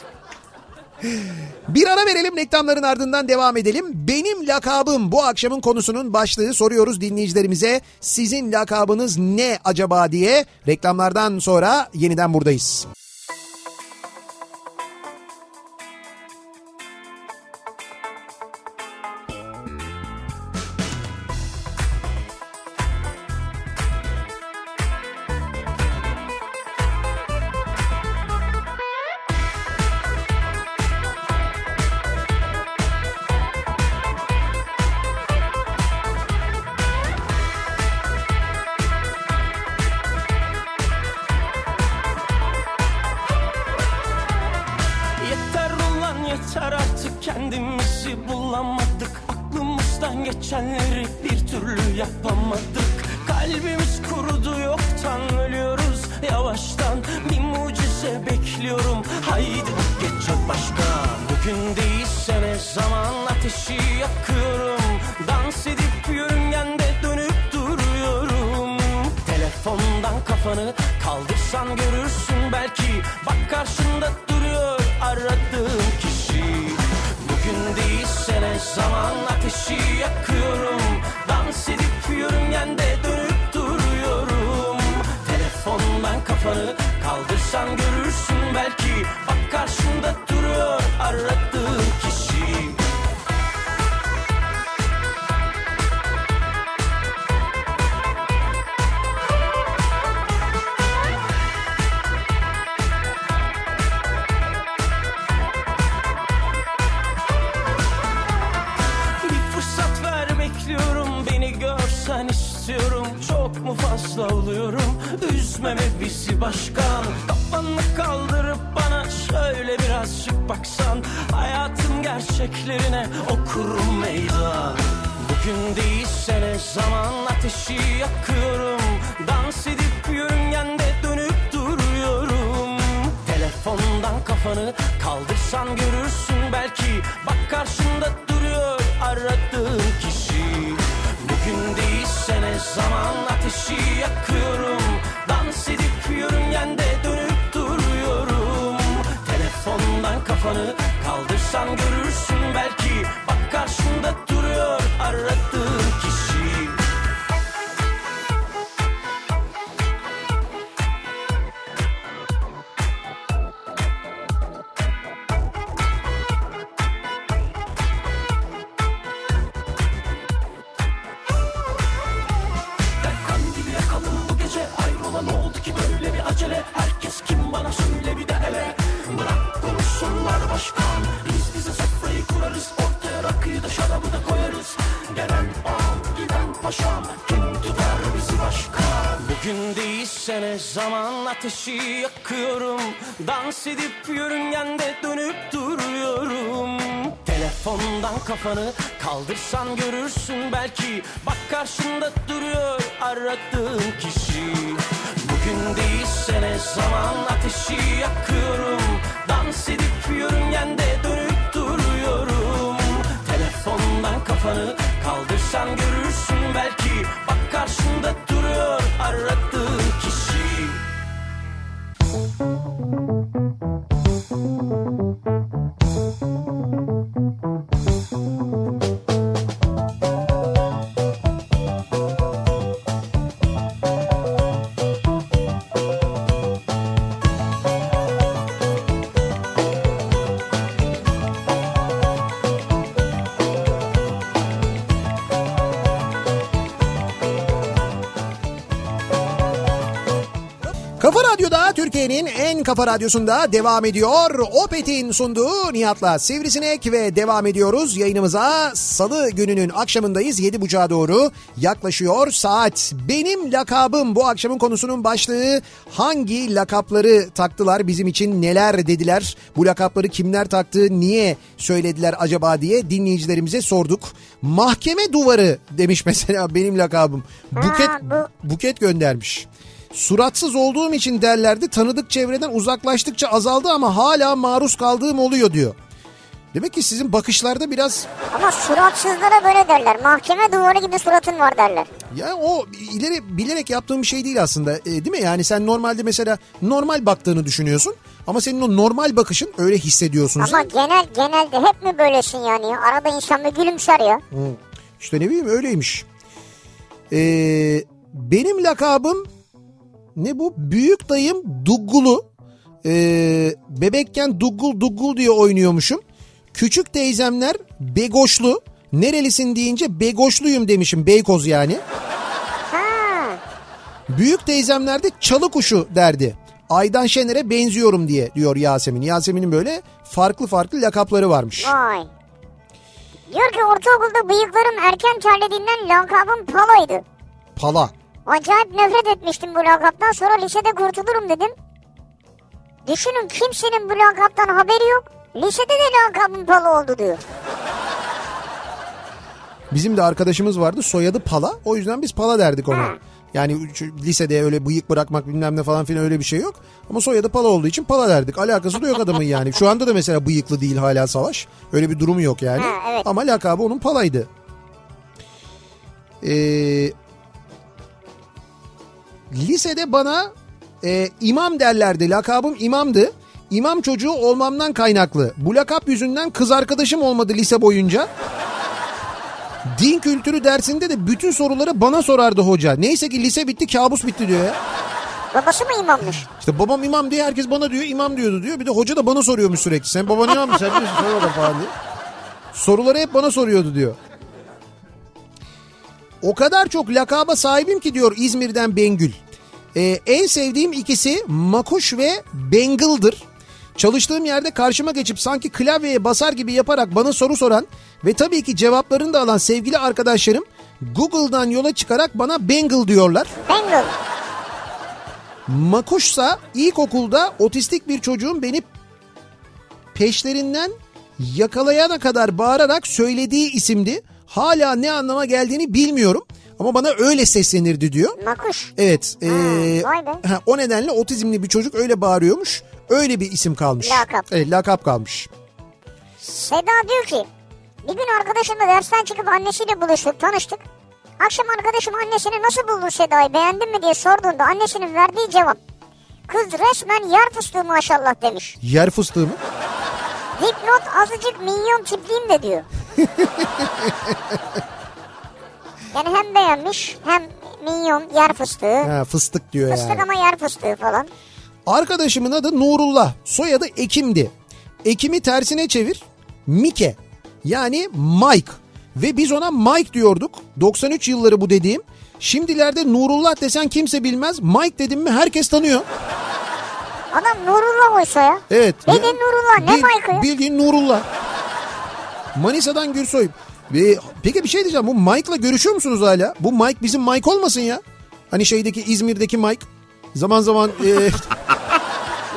Bir ara verelim reklamların ardından devam edelim. Benim lakabım bu akşamın konusunun başlığı soruyoruz dinleyicilerimize. Sizin lakabınız ne acaba diye reklamlardan sonra yeniden buradayız. Paşam Kim tutar bizi başkan Bugün değilse ne zaman ateşi yakıyorum? Dans edip yörüngende dönüp duruyorum. Telefondan kafanı kaldırsan görürsün belki. Bak karşında duruyor aradığın kişi. Bugün değilse ne zaman ateşi yakıyorum? Dans edip yörüngende kafanı kaldırsan görürsün belki. Bak karşında duruyor aradığın kişi. Kafa kafa radyosunda devam ediyor. Opet'in sunduğu Nihat'la Sivrisinek ve devam ediyoruz. Yayınımıza salı gününün akşamındayız. 7.30'a doğru yaklaşıyor saat. Benim lakabım bu akşamın konusunun başlığı. Hangi lakapları taktılar bizim için neler dediler? Bu lakapları kimler taktı niye söylediler acaba diye dinleyicilerimize sorduk. Mahkeme duvarı demiş mesela benim lakabım. Buket, bu- buket göndermiş. Suratsız olduğum için derlerdi tanıdık çevreden uzaklaştıkça azaldı ama hala maruz kaldığım oluyor diyor. Demek ki sizin bakışlarda biraz Ama suratsızlara böyle derler. Mahkeme duvarı gibi suratın var derler. ya o ileri bilerek yaptığım bir şey değil aslında e, değil mi? Yani sen normalde mesela normal baktığını düşünüyorsun ama senin o normal bakışın öyle hissediyorsun Ama sen. genel genelde hep mi böylesin yani? Arada insan bir gülümser ya. Hı. İşte ne bileyim öyleymiş. Ee, benim lakabım ne bu? Büyük dayım Duggulu. Ee, bebekken Duggul Duggul diye oynuyormuşum. Küçük teyzemler Begoşlu. Nerelisin deyince Begoşluyum demişim. Beykoz yani. Ha. Büyük teyzemler de çalı kuşu derdi. Aydan Şener'e benziyorum diye diyor Yasemin. Yasemin'in böyle farklı farklı lakapları varmış. Vay. Diyor ki ortaokulda bıyıklarım erken terlediğinden lakabım Palo'ydu. Pala. Acayip nefret etmiştim bu lakaptan sonra lisede kurtulurum dedim. Düşünün kimsenin bu lakaptan haberi yok. Lisede de lakabım Palo oldu diyor. Bizim de arkadaşımız vardı soyadı Pala. O yüzden biz Pala derdik ona. Yani şu lisede öyle bıyık bırakmak bilmem ne falan filan öyle bir şey yok. Ama soyadı Pala olduğu için Pala derdik. Alakası da yok adamın yani. Şu anda da mesela bıyıklı değil hala Savaş. Öyle bir durumu yok yani. Ha, evet. Ama lakabı onun Pala'ydı. Ee, lisede bana e, imam derlerdi. Lakabım imamdı. İmam çocuğu olmamdan kaynaklı. Bu lakap yüzünden kız arkadaşım olmadı lise boyunca. Din kültürü dersinde de bütün soruları bana sorardı hoca. Neyse ki lise bitti kabus bitti diyor ya. Babası mı imammış? İşte babam imam diye herkes bana diyor imam diyordu diyor. Bir de hoca da bana soruyormuş sürekli. Sen baban imam mı sen biliyorsun sor bakalım falan diye. Soruları hep bana soruyordu diyor. O kadar çok lakaba sahibim ki diyor İzmir'den Bengül. Ee, en sevdiğim ikisi Makuş ve Bengıl'dır. Çalıştığım yerde karşıma geçip sanki klavyeye basar gibi yaparak bana soru soran ve tabii ki cevaplarını da alan sevgili arkadaşlarım Google'dan yola çıkarak bana Bengal diyorlar. Bengal. Makuşsa ilkokulda otistik bir çocuğun beni peşlerinden yakalayana kadar bağırarak söylediği isimdi. Hala ne anlama geldiğini bilmiyorum ama bana öyle seslenirdi diyor. Makuş. Evet. vay be. ha, o nedenle otizmli bir çocuk öyle bağırıyormuş. Öyle bir isim kalmış. Lakap. Evet lakap kalmış. Seda diyor ki bir gün arkadaşımla dersten çıkıp annesiyle buluştuk tanıştık. Akşam arkadaşım annesini nasıl buldun Seda'yı beğendin mi diye sorduğunda annesinin verdiği cevap. Kız resmen yer fıstığı maşallah demiş. Yer fıstığı mı? Dipnot azıcık minyon tipliyim de diyor. Yani hem beğenmiş hem minyon yer fıstığı. Ha, fıstık diyor Fıstık yani. ama yer fıstığı falan. Arkadaşımın adı Nurullah. Soyadı Ekim'di. Ekim'i tersine çevir. Mike. Yani Mike. Ve biz ona Mike diyorduk. 93 yılları bu dediğim. Şimdilerde Nurullah desen kimse bilmez. Mike dedim mi herkes tanıyor. Adam Nurullah oysa ya. Evet. Bildiğin Ya- Nurullah ne Bil- Mike'ı? Bildiğin Nurullah. Manisa'dan Gürsoy. Ve peki bir şey diyeceğim. Bu Mike'la görüşüyor musunuz hala? Bu Mike bizim Mike olmasın ya. Hani şeydeki İzmir'deki Mike. Zaman zaman e,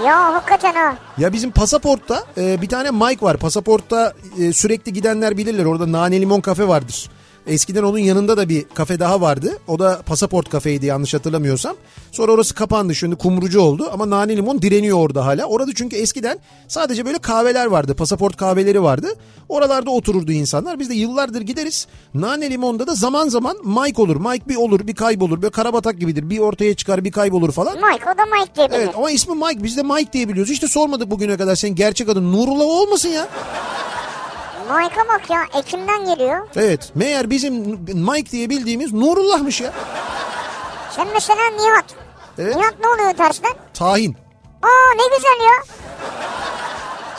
Ya hakikaten ha. Ya bizim pasaportta e, bir tane Mike var. Pasaportta e, sürekli gidenler bilirler. Orada Nane Limon kafe vardır. Eskiden onun yanında da bir kafe daha vardı. O da pasaport kafeydi yanlış hatırlamıyorsam. Sonra orası kapandı şimdi kumrucu oldu ama Nane Limon direniyor orada hala. Orada çünkü eskiden sadece böyle kahveler vardı. Pasaport kahveleri vardı. Oralarda otururdu insanlar. Biz de yıllardır gideriz. Nane Limon'da da zaman zaman Mike olur. Mike bir olur bir kaybolur. Böyle karabatak gibidir. Bir ortaya çıkar bir kaybolur falan. Mike o da Mike diye bilir. Evet ama ismi Mike. Biz de Mike diye biliyoruz. İşte sormadık bugüne kadar senin gerçek adın Nurullah olmasın ya. Mike'a bak ya Ekim'den geliyor. Evet meğer bizim Mike diye bildiğimiz Nurullah'mış ya. Sen mesela Nihat. Evet. Nihat ne oluyor tersten? Tahin. Aa ne güzel ya.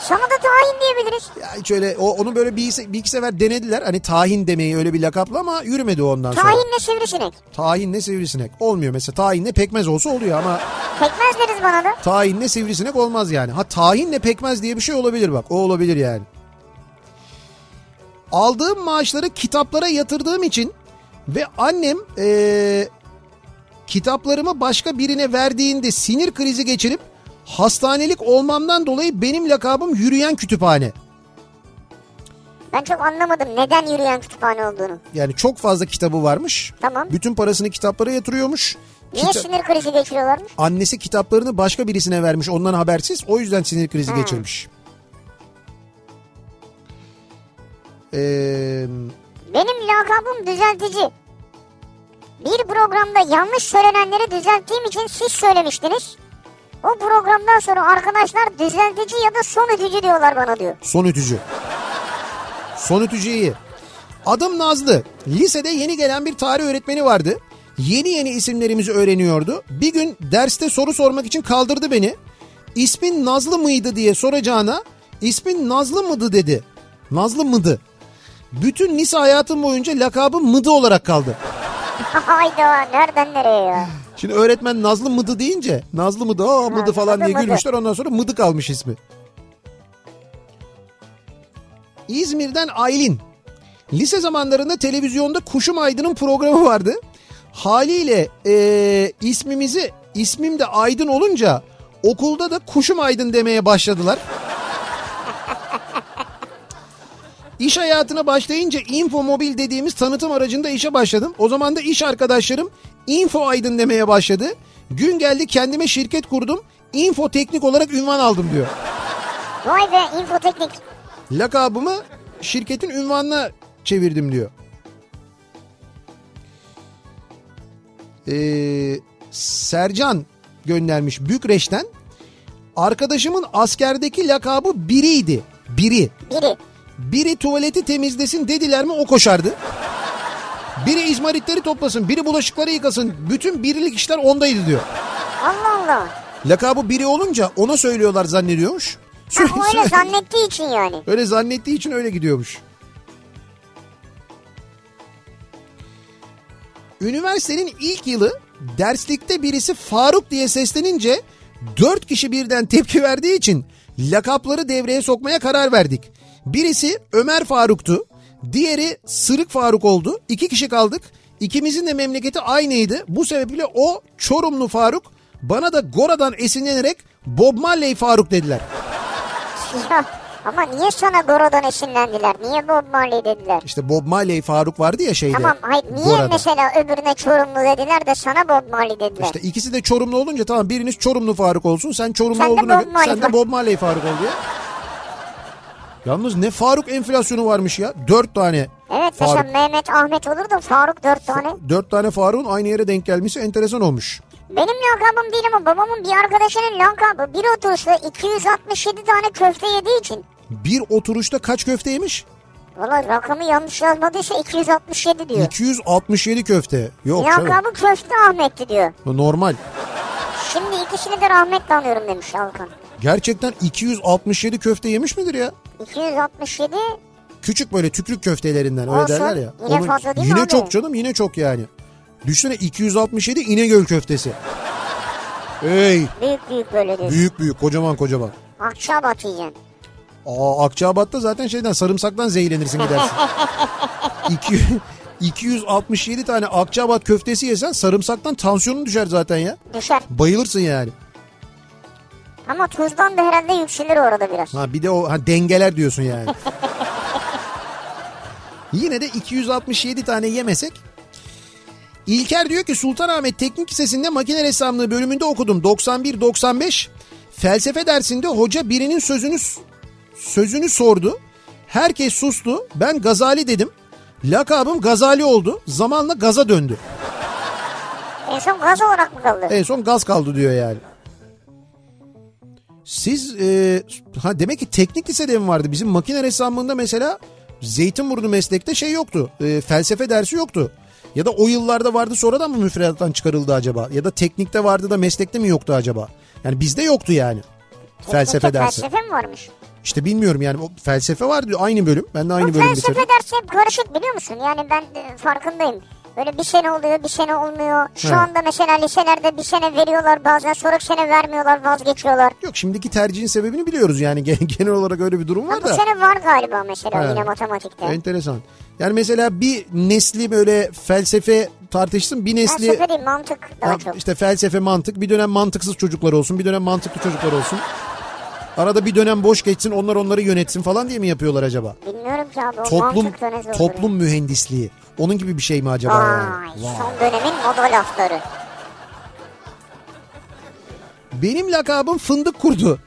Sana da tahin diyebiliriz. Ya hiç öyle o, onu böyle bir, bir iki sefer denediler. Hani tahin demeyi öyle bir lakapla ama yürümedi ondan sonra. Tahinle sivrisinek. Tahinle sivrisinek. Olmuyor mesela tahinle pekmez olsa oluyor ama Pekmez deriz bana da. tahinle sivrisinek olmaz yani. Ha tahinle pekmez diye bir şey olabilir bak o olabilir yani. Aldığım maaşları kitaplara yatırdığım için ve annem eee, kitaplarımı başka birine verdiğinde sinir krizi geçirip hastanelik olmamdan dolayı benim lakabım yürüyen kütüphane. Ben çok anlamadım neden yürüyen kütüphane olduğunu. Yani çok fazla kitabı varmış. Tamam. Bütün parasını kitaplara yatırıyormuş. Niye Kita- sinir krizi geçiriyorlarmış? Annesi kitaplarını başka birisine vermiş ondan habersiz. O yüzden sinir krizi Hmm. geçirmiş. Ee, Benim lakabım düzeltici. Bir programda yanlış söylenenleri düzelttiğim için siz söylemiştiniz. O programdan sonra arkadaşlar düzeltici ya da son ütücü diyorlar bana diyor. son ütücü. Son ütücü iyi. Adım Nazlı. Lisede yeni gelen bir tarih öğretmeni vardı. Yeni yeni isimlerimizi öğreniyordu. Bir gün derste soru sormak için kaldırdı beni. İsmin Nazlı mıydı diye soracağına ismin Nazlı mıydı dedi. Nazlı mıydı? Bütün lise hayatım boyunca lakabım Mıdı olarak kaldı. Hayda nereden nereye ya? Şimdi öğretmen Nazlı Mıdı deyince Nazlı Mıdı aa Mıdı Ha, falan Mıdı, diye Mıdı. gülmüşler ondan sonra Mıdı kalmış ismi. İzmir'den Aylin. Lise zamanlarında televizyonda Kuşum Aydın'ın programı vardı. Haliyle eee, ismimizi ismim de Aydın olunca okulda da Kuşum Aydın demeye başladılar. İş hayatına başlayınca Info Mobil dediğimiz tanıtım aracında işe başladım. O zaman da iş arkadaşlarım Info Aydın demeye başladı. Gün geldi kendime şirket kurdum. Info Teknik olarak ünvan aldım diyor. Vay be infoteknik. Lakabımı şirketin ünvanına çevirdim diyor. Ee, Sercan göndermiş Bükreş'ten. Arkadaşımın askerdeki lakabı biriydi. Biri. Biri. Biri tuvaleti temizlesin dediler mi o koşardı. Biri izmaritleri toplasın, biri bulaşıkları yıkasın. Bütün birilik işler ondaydı diyor. Allah Allah. Lakabı biri olunca ona söylüyorlar zannediyormuş. Ha, o öyle zannettiği için yani. Öyle zannettiği için öyle gidiyormuş. Üniversitenin ilk yılı derslikte birisi Faruk diye seslenince dört kişi birden tepki verdiği için lakapları devreye sokmaya karar verdik. Birisi Ömer Faruk'tu. Diğeri Sırık Faruk oldu. İki kişi kaldık. İkimizin de memleketi aynıydı. Bu sebeple o Çorumlu Faruk bana da Gora'dan esinlenerek Bob Marley Faruk dediler. Ya, ama niye sana Goro'dan esinlendiler? Niye Bob Marley dediler? İşte Bob Marley Faruk vardı ya şeyde. Tamam hayır niye Gora'da. mesela öbürüne Çorumlu dediler de sana Bob Marley dediler? İşte ikisi de Çorumlu olunca tamam biriniz Çorumlu Faruk olsun. Sen Çorumlu Sen olduğuna göre sen de. Bob Marley Faruk ol diye. Yalnız ne Faruk enflasyonu varmış ya. Dört tane Evet Faruk. mesela Mehmet Ahmet olur da Faruk dört tane. Dört tane Faruk'un aynı yere denk gelmesi enteresan olmuş. Benim lakabım değil ama babamın bir arkadaşının lakabı bir oturuşta 267 tane köfte yediği için. Bir oturuşta kaç köfte yemiş? Valla rakamı yanlış yazmadıysa 267 diyor. 267 köfte. Yok canım. Lakabı köfte Ahmet'ti diyor. Normal. Şimdi ikisini de rahmetle anıyorum demiş Alkan. Gerçekten 267 köfte yemiş midir ya? 267 Küçük böyle tükrük köftelerinden öyle Olsun. derler ya. Yine fazla değil mi yine abi? çok canım yine çok yani. Düşünsene 267 İnegöl köftesi. Ey büyük büyük böyle diyor. büyük büyük kocaman kocaman. Akçabat yiyeceksin. Aa Akçabat'ta zaten şeyden sarımsaktan zehirlenirsin gidersin. İki, 267 tane Akçabat köftesi yesen sarımsaktan tansiyonun düşer zaten ya. Düşer. Bayılırsın yani. Ama tuzdan da herhalde yükselir orada biraz. Ha bir de o ha, dengeler diyorsun yani. Yine de 267 tane yemesek. İlker diyor ki Sultanahmet Teknik Lisesi'nde makine ressamlığı bölümünde okudum. 91-95 felsefe dersinde hoca birinin sözünü sözünü sordu. Herkes sustu. Ben Gazali dedim. Lakabım Gazali oldu. Zamanla gaza döndü. En son gaz olarak mı kaldı? En son gaz kaldı diyor yani. Siz e, ha demek ki teknik lisede mi vardı? Bizim makine ressamlığında mesela Zeytinburnu meslekte şey yoktu. E, felsefe dersi yoktu. Ya da o yıllarda vardı sonradan mı müfredattan çıkarıldı acaba? Ya da teknikte vardı da meslekte mi yoktu acaba? Yani bizde yoktu yani. Felsefe Teknikte dersi. Felsefe mi varmış? İşte bilmiyorum yani o felsefe vardı aynı bölüm. Ben de aynı Bu bölüm felsefe dersi hep karışık biliyor musun? Yani ben de farkındayım. Böyle bir sene oluyor bir sene olmuyor. Şu Evet. anda mesela liselerde bir sene veriyorlar bazen sonraki sene vermiyorlar vazgeçiyorlar. Yok şimdiki tercihin sebebini biliyoruz yani Gen- genel olarak öyle bir durum Ha, var bu da. sene var galiba mesela Evet. yine matematikte. Enteresan. Yani mesela bir nesli böyle felsefe tartışsın bir nesli Felsefe değil mantık daha Ha, çok. işte felsefe mantık bir dönem mantıksız çocuklar olsun bir dönem mantıklı çocuklar olsun. Arada bir dönem boş geçsin onlar onları yönetsin falan diye mi yapıyorlar acaba? Bilmiyorum ki abi o Toplum toplum mühendisliği. Onun gibi bir şey mi acaba? Vay, yani? son dönemin moda lafları. Benim lakabım fındık kurdu.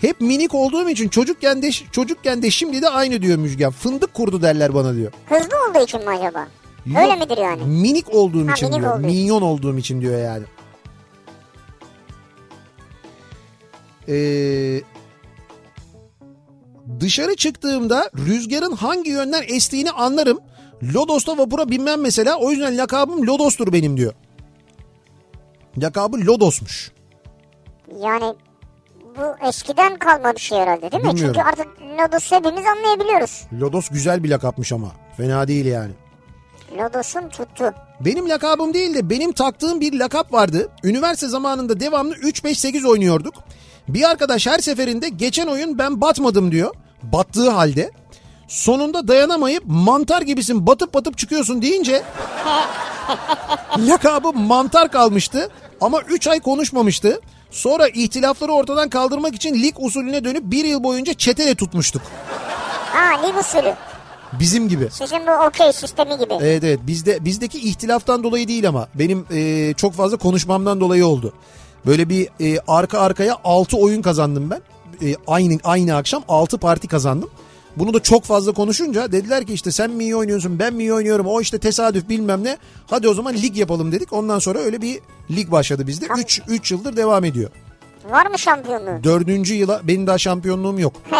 Hep minik olduğum için çocukken de çocukken de şimdi de aynı diyor Müjgan. Fındık kurdu derler bana diyor. Hızlı olduğu için mi acaba? Öyle Yok, midir yani? Minik olduğum Ha, için minik diyor. olduğu. Minyon olduğum için diyor yani. Ee, dışarı çıktığımda rüzgarın hangi yönden estiğini anlarım. Lodos'ta vapura binmem mesela. O yüzden lakabım Lodos'tur benim diyor. Lakabı Lodos'muş. Yani bu eskiden kalma bir şey herhalde değil mi? Bilmiyorum. Çünkü artık Lodos'u hepimiz anlayabiliyoruz. Lodos güzel bir lakapmış ama. Fena değil yani. Lodos'un tuttu. Benim lakabım değil de benim taktığım bir lakap vardı. Üniversite zamanında devamlı 3-5-8 oynuyorduk. Bir arkadaş her seferinde geçen oyun ben batmadım diyor. Battığı halde. Sonunda dayanamayıp mantar gibisin batıp batıp çıkıyorsun deyince lakabı mantar kalmıştı. Ama 3 ay konuşmamıştı. Sonra ihtilafları ortadan kaldırmak için lig usulüne dönüp bir yıl boyunca çetele tutmuştuk. Ha lig usulü. Bizim gibi. Sizin bu okey sistemi gibi. Evet evet bizde bizdeki ihtilaftan dolayı değil ama benim e, çok fazla konuşmamdan dolayı oldu. Böyle bir e, arka arkaya 6 oyun kazandım ben. E, aynı aynı akşam 6 parti kazandım. Bunu da çok fazla konuşunca dediler ki işte sen mi iyi oynuyorsun ben mi iyi oynuyorum o işte tesadüf bilmem ne. Hadi o zaman lig yapalım dedik. Ondan sonra öyle bir lig başladı bizde. 3 3 yıldır devam ediyor. Var mı şampiyonluğu? Dördüncü yıla benim daha şampiyonluğum yok.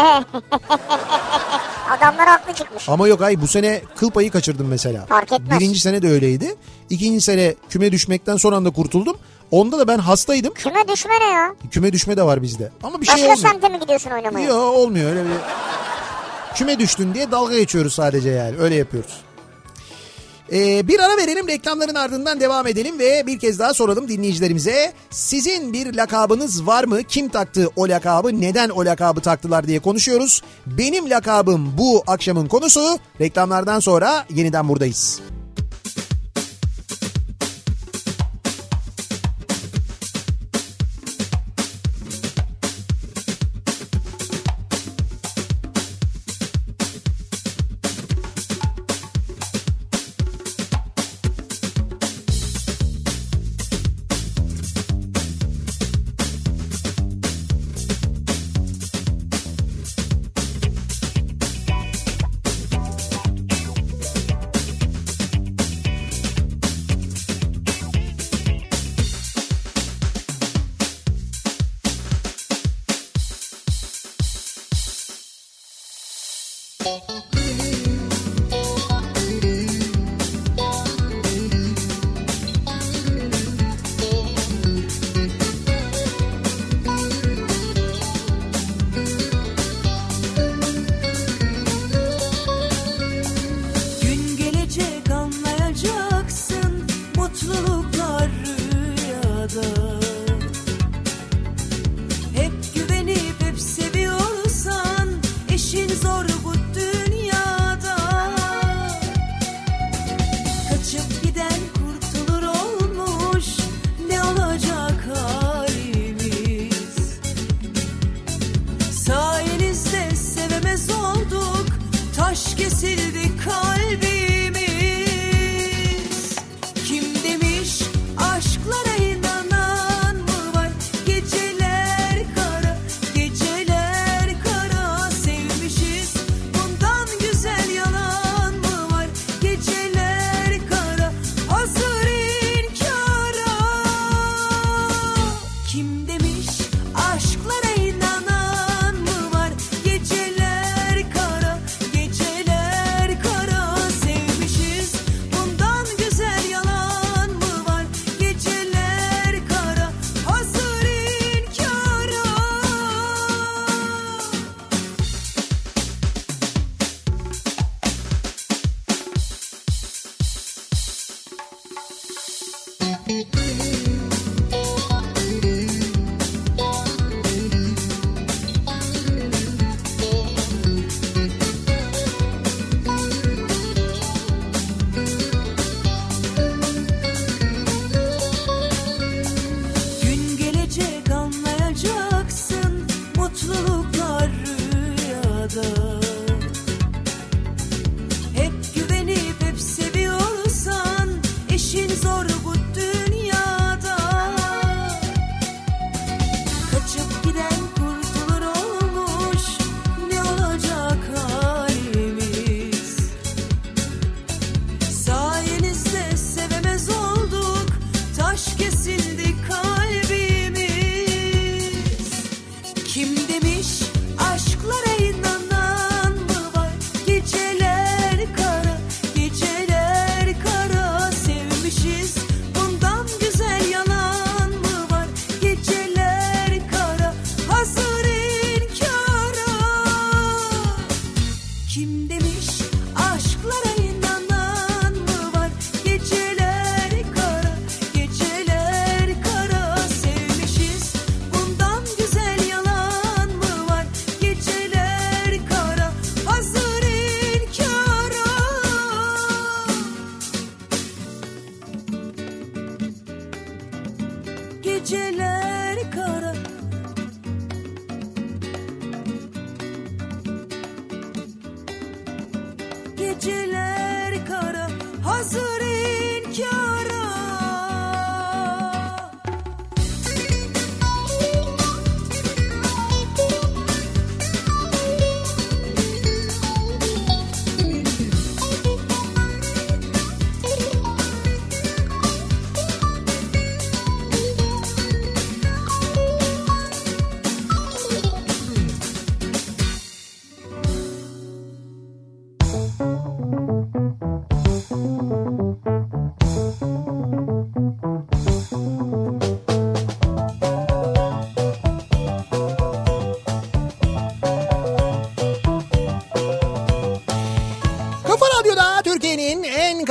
Adamlar haklı çıkmış. Ama yok ay bu sene kıl payı kaçırdım mesela. Fark etmez. Birinci sene de öyleydi. İkinci sene küme düşmekten son anda kurtuldum. Onda da ben hastaydım. Küme düşme ne ya? Küme düşme de var bizde. Ama bir şey Başka olmuyor. semte mi gidiyorsun oynamaya? Yok olmuyor öyle bir. Küme düştün diye dalga geçiyoruz sadece yani. Öyle yapıyoruz. Ee, bir ara verelim reklamların ardından devam edelim ve bir kez daha soralım dinleyicilerimize. Sizin bir lakabınız var mı? Kim taktı o lakabı? Neden o lakabı taktılar diye konuşuyoruz. Benim lakabım bu akşamın konusu. Reklamlardan sonra yeniden buradayız.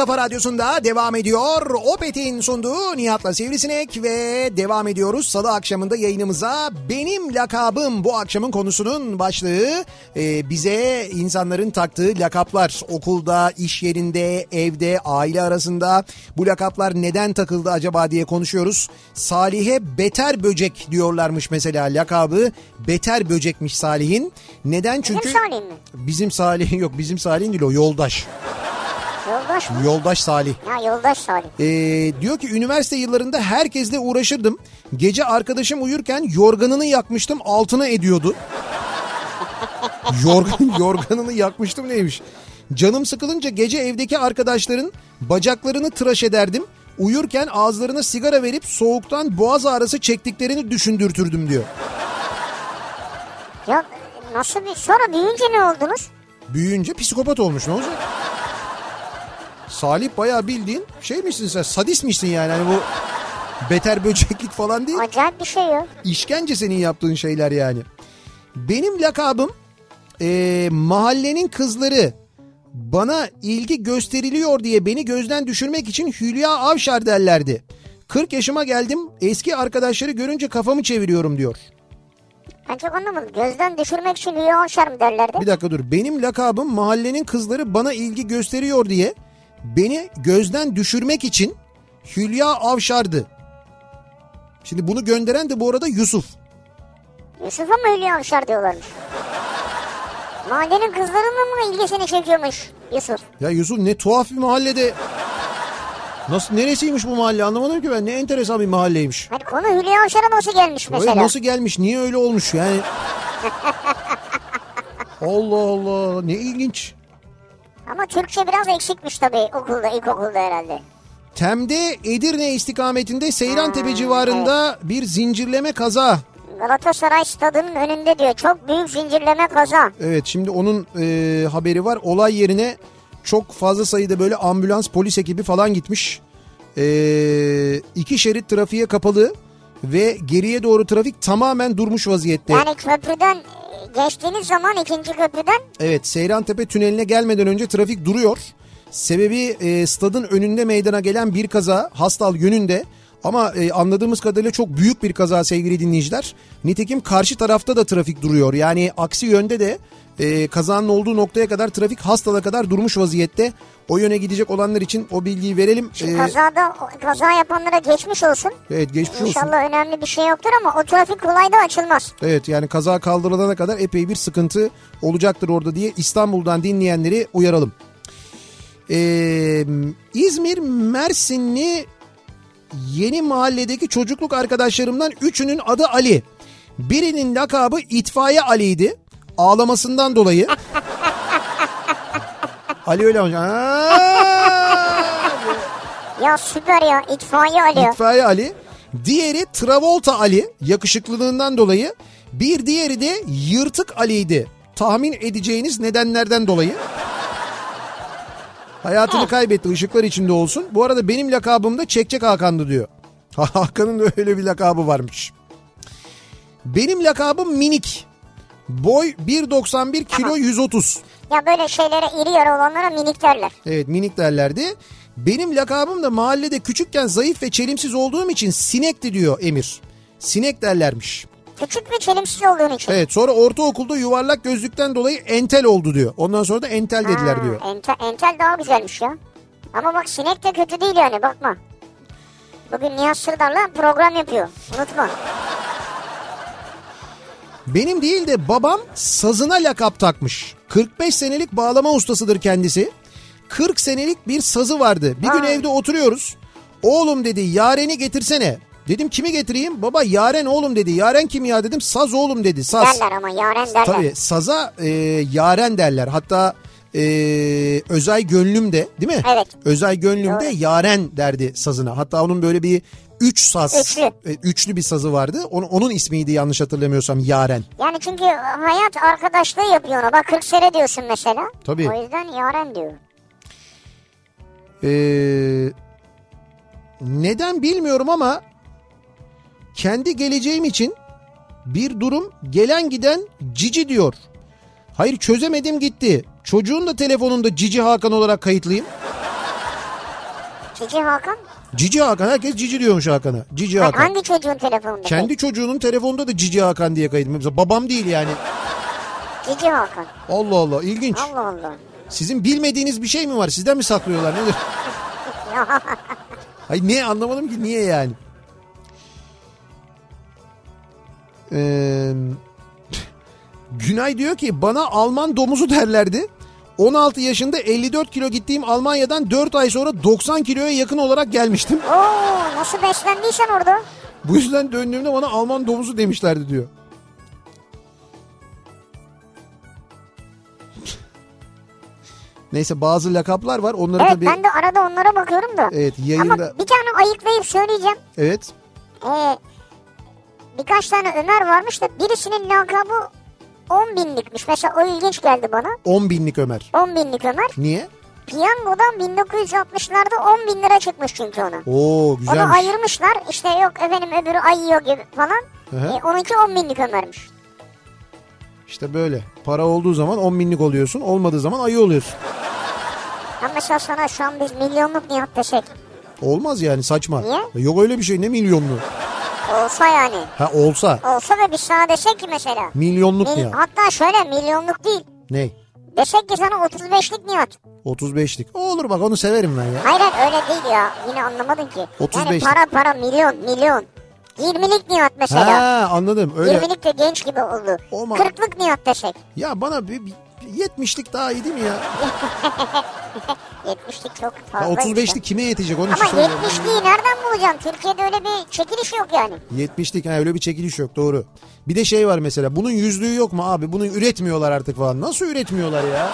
Kafa radyosunda devam ediyor. Opet'in sunduğu Nihat'la Sivrisinek ve devam ediyoruz. Salı akşamında yayınımıza benim lakabım bu akşamın konusunun başlığı. Ee, bize insanların taktığı lakaplar okulda, iş yerinde, evde, aile arasında bu lakaplar neden takıldı acaba diye konuşuyoruz. Salih'e beter böcek diyorlarmış mesela lakabı. Beter böcekmiş Salih'in. Neden? Çünkü Salih mi? Bizim Salih yok bizim Salih'in değil o yoldaş. Yoldaş mı? Yoldaş Salih. Ya yoldaş Salih. Ee, diyor ki üniversite yıllarında herkesle uğraşırdım. Gece arkadaşım uyurken yorganını yakmıştım altına ediyordu. Yorgan, yorganını yakmıştım neymiş? Canım sıkılınca gece evdeki arkadaşların bacaklarını tıraş ederdim. Uyurken ağızlarına sigara verip soğuktan boğaz ağrısı çektiklerini düşündürtürdüm diyor. Ya nasıl bir... Sonra büyüyünce ne oldunuz? Büyüyünce psikopat olmuş ne olacak? Salih bayağı bildiğin şey misin sen sadist misin yani hani bu beter böceklik falan değil. Acayip bir şey ya. İşkence senin yaptığın şeyler yani. Benim lakabım eee, mahallenin kızları bana ilgi gösteriliyor diye beni gözden düşürmek için Hülya Avşar derlerdi. 40 yaşıma geldim eski arkadaşları görünce kafamı çeviriyorum diyor. Ben çok anlamadım. Gözden düşürmek için Hülya Avşar mı derlerdi? Bir dakika dur benim lakabım mahallenin kızları bana ilgi gösteriyor diye beni gözden düşürmek için Hülya Avşar'dı. Şimdi bunu gönderen de bu arada Yusuf. Yusuf'a mı Hülya Avşar diyorlarmış? Mahallenin kızlarının mı ilgisini çekiyormuş Yusuf? Ya Yusuf ne tuhaf bir mahallede. Nasıl neresiymiş bu mahalle anlamadım ki ben. Ne enteresan bir mahalleymiş. Hani konu Hülya Avşar'a nasıl gelmiş Öyle mesela? nasıl gelmiş? Niye öyle olmuş yani? Allah Allah ne ilginç. Ama Türkçe biraz eksikmiş tabii okulda, ilkokulda herhalde. Tem'de Edirne istikametinde Seyrantepe civarında bir zincirleme kaza. Galatasaray stadının önünde diyor. Çok büyük zincirleme kaza. Evet şimdi onun e, haberi var. Olay yerine çok fazla sayıda böyle ambulans polis ekibi falan gitmiş. E, iki şerit trafiğe kapalı ve geriye doğru trafik tamamen durmuş vaziyette. Yani köprüden geçtiğiniz zaman ikinci köprüden Evet Seyrantepe tüneline gelmeden önce trafik duruyor. Sebebi e, stadın önünde meydana gelen bir kaza Hastal yönünde. Ama e, anladığımız kadarıyla çok büyük bir kaza sevgili dinleyiciler. Nitekim karşı tarafta da trafik duruyor. Yani aksi yönde de e, kazanın olduğu noktaya kadar trafik hastada kadar durmuş vaziyette. O yöne gidecek olanlar için o bilgiyi verelim. Şimdi E, kazada kaza yapanlara geçmiş olsun. evet geçmiş olsun. İnşallah önemli bir şey yoktur ama o trafik kolay da açılmaz. Evet yani kaza kaldırılana kadar epey bir sıkıntı olacaktır orada diye İstanbul'dan dinleyenleri uyaralım. Ee, İzmir Mersinli yeni mahalledeki çocukluk arkadaşlarımdan üçünün adı Ali. Birinin lakabı itfaiye Ali'ydi. Ağlamasından dolayı. Ali öyle olmuş. Ya süper ya itfaiye alıyor. İtfaiye Ali. Diğeri Travolta Ali yakışıklılığından dolayı. Bir diğeri de Yırtık Ali'ydi. Tahmin edeceğiniz nedenlerden dolayı. Hayatını kaybetti ışıklar içinde olsun. Bu arada benim lakabım da Çekçek Hakan'dı diyor. Hakan'ın da öyle bir lakabı varmış. Benim lakabım Minik. Boy 1.91 kilo 130. Ya böyle şeylere iri yarı olanlara minik derler. Evet minik derlerdi. Benim lakabım da mahallede küçükken zayıf ve çelimsiz olduğum için sinekti diyor Emir. Sinek derlermiş. Küçük ve çelimsiz olduğun için. Evet sonra ortaokulda yuvarlak gözlükten dolayı entel oldu diyor. Ondan sonra da entel dediler Ha, diyor. Entel, entel daha güzelmiş ya. Ama bak sinek de kötü değil yani bakma. Bugün Nihat Sırdar'la program yapıyor. Unutma. Benim değil de babam sazına lakap takmış. 45 senelik bağlama ustasıdır kendisi. 40 senelik bir sazı vardı. Bir gün Ha. evde oturuyoruz. Oğlum dedi yareni getirsene. Dedim kimi getireyim? Baba yaren oğlum dedi. Yaren kim ya dedim. Saz oğlum dedi. Saz. Derler ama yaren derler. Tabii saza e, yaren derler. Hatta e, Özay Gönlüm de değil mi? Evet. Özay Gönlüm de yaren derdi sazına. Hatta onun böyle bir üç saz. Üçlü. e, üçlü bir sazı vardı. Onun, onun ismiydi yanlış hatırlamıyorsam yaren. Yani çünkü hayat arkadaşlığı yapıyor ona. Bak 40 sene diyorsun mesela. Tabii. O yüzden yaren diyor. Ee, neden bilmiyorum ama kendi geleceğim için bir durum gelen giden cici diyor. Hayır çözemedim gitti. Çocuğun da telefonunda Cici Hakan olarak kayıtlıyım. Cici Hakan. Cici Hakan herkes Cici diyormuş Hakan'a. Cici Hakan. hangi çocuğun telefonunda? Kendi çocuğunun telefonunda da Cici Hakan diye kayıtlı. Mesela babam değil yani. Cici Hakan. Allah Allah ilginç. Allah Allah. Sizin bilmediğiniz bir şey mi var? Sizden mi saklıyorlar nedir? Hayır niye anlamadım ki niye yani? Ee, Günay diyor ki bana Alman domuzu derlerdi. 16 yaşında 54 kilo gittiğim Almanya'dan 4 ay sonra 90 kiloya yakın olarak gelmiştim. Oo nasıl beslendiysen orada. Bu yüzden döndüğümde bana Alman domuzu demişlerdi diyor. Neyse bazı lakaplar var. Onları Evet tabii ben de arada onlara bakıyorum da. Evet, Ama yayında- bir tane ayıklayıp söyleyeceğim. evet Ee, birkaç tane Ömer varmış da birisinin lakabı 10 binlikmiş. Mesela o ilginç geldi bana. 10 binlik Ömer. 10 binlik Ömer. Niye? Piyangodan 1960'larda 10 bin lira çıkmış çünkü ona. Oo Onu güzelmiş. ayırmışlar. İşte yok efendim öbürü ayıyor gibi falan. Hı hı. E, onunki 10 binlik Ömer'miş. İşte böyle. Para olduğu zaman 10 binlik oluyorsun. Olmadığı zaman ayı oluyorsun. Ha mesela sana şu an biz milyonluk Nihat desek. Olmaz yani saçma. Niye? Yok öyle bir şey ne milyonlu. Olsa yani. Ha olsa Olsa da biz sana desek ki mesela. milyonluk Mil- Nihat. hatta şöyle milyonluk değil. Ne? Desek ki sana 35'lik Nihat. 35'lik. Olur bak onu severim ben ya. Hayır öyle değil ya. Yine anlamadın ki. 35'lik. Yani para para milyon milyon. 20'lik Nihat mesela. Ha anladım öyle. 20'lik de genç gibi oldu. Olmaz. 40'lık Nihat desek. Ya bana bir, bir 70'lik daha iyi değil mi ya? 70'lik çok ya fazla. 35'lik kime yetecek onu Ama söylüyorum. 70'liği nereden bulacaksın? Türkiye'de öyle bir çekiliş yok yani. 70'lik ha öyle bir çekiliş yok doğru. Bir de şey var mesela bunun yüzlüğü yok mu abi? Bunu üretmiyorlar artık falan. Nasıl üretmiyorlar ya?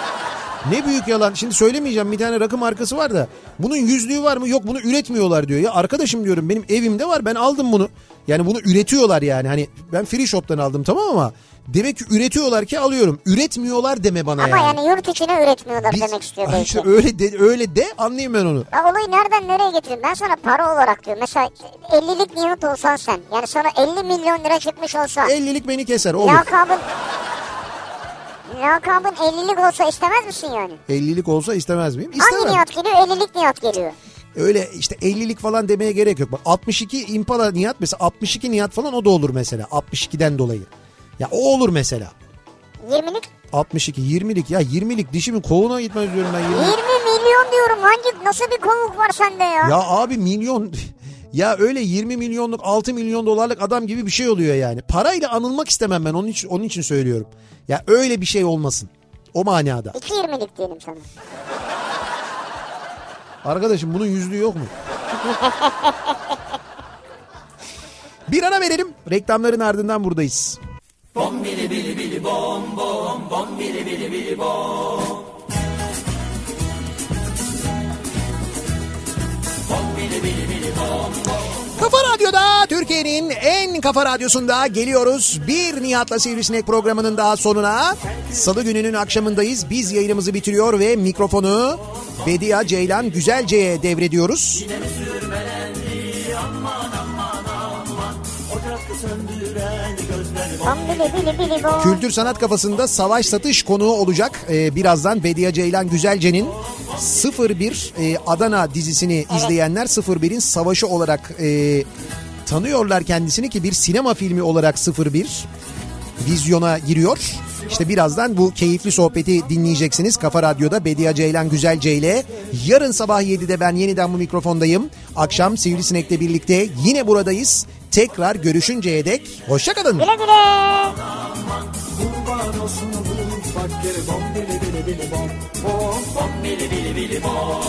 Ne büyük yalan. Şimdi söylemeyeceğim bir tane rakı markası var da bunun yüzlüğü var mı? Yok bunu üretmiyorlar diyor. Ya arkadaşım diyorum benim evimde var ben aldım bunu. Yani bunu üretiyorlar yani. Hani ben free shop'tan aldım tamam ama demek ki üretiyorlar ki alıyorum. Üretmiyorlar deme bana Ama yani. yani yurt içine üretmiyorlar Biz- demek istiyor belki. işte öyle de, öyle de anlayayım ben onu. Ya olayı nereden nereye getireyim? Ben sana para olarak diyorum. Mesela 50'lik Nihat olsan sen. Yani sana 50 milyon lira çıkmış olsa. 50'lik beni keser olur. Lakabın... Lakabın 50'lik olsa istemez misin yani? 50'lik olsa istemez miyim? Hangi İstemem. Nihat geliyor? 50'lik Nihat geliyor. Öyle işte 50'lik falan demeye gerek yok. Bak 62 Impala Nihat mesela 62 Nihat falan o da olur mesela 62'den dolayı. Ya o olur mesela. 20'lik 62 20'lik ya 20'lik dişimin kovuğuna gitmez diyorum ben 20. 20 milyon diyorum hangi nasıl bir kovuk var sende ya? Ya abi milyon ya öyle 20 milyonluk 6 milyon dolarlık adam gibi bir şey oluyor yani. Parayla anılmak istemem ben onun için, onun için söylüyorum. Ya öyle bir şey olmasın. O manada. 2 20'lik diyelim sana. Arkadaşım bunun yüzlüğü yok mu? bir ara verelim. Reklamların ardından buradayız. Kafa Radyo'da Türkiye'nin en kafa radyosunda geliyoruz. Bir Nihat'la Sivrisinek programının daha sonuna. Salı gününün akşamındayız. Biz yayınımızı bitiriyor ve mikrofonu Bedia Ceylan Güzelce'ye devrediyoruz. Bam Kültür sanat kafasında savaş satış konuğu olacak. Ee, birazdan Bediye Ceylan Güzelce'nin 01 e, Adana dizisini izleyenler 01'in savaşı olarak e, tanıyorlar kendisini ki bir sinema filmi olarak 01 vizyona giriyor. İşte birazdan bu keyifli sohbeti dinleyeceksiniz Kafa Radyo'da Bediye Ceylan Güzelce ile. Yarın sabah 7'de ben yeniden bu mikrofondayım. Akşam Sivrisinek'le birlikte yine buradayız. Tekrar görüşünceye dek hoşçakalın. Güle güle. Kurban olsun bu fakir bom bili bili bili bom bom bom bili bili bili bom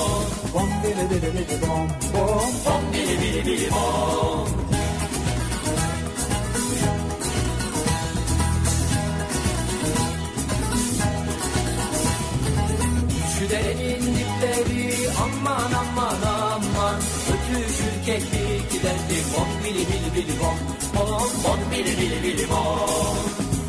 bom bili bili bili bom bom bom bili bili bili bom Şu derenin dipleri aman aman aman Ötüşür keklik giderdi bom bili bili bili bom bom bom bili bili bili bom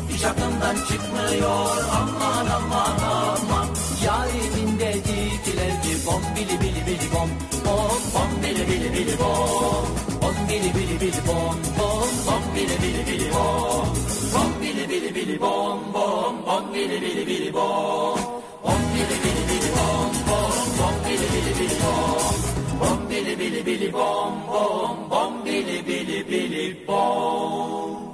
hiç aklımdan çıkmıyor aman aman aman Yarimin dediklerdi bom bili bili bili bom Bom bom bili bili bili bom Bom bili bili bili bom Bom bom bili bili bili bom Bom bili bili bili bom Bom bom bili bili bili bom Bom bili bili bili bom Bom bom bili bili bili bom bom bili bili bili bom bom bom bili bili bili bom.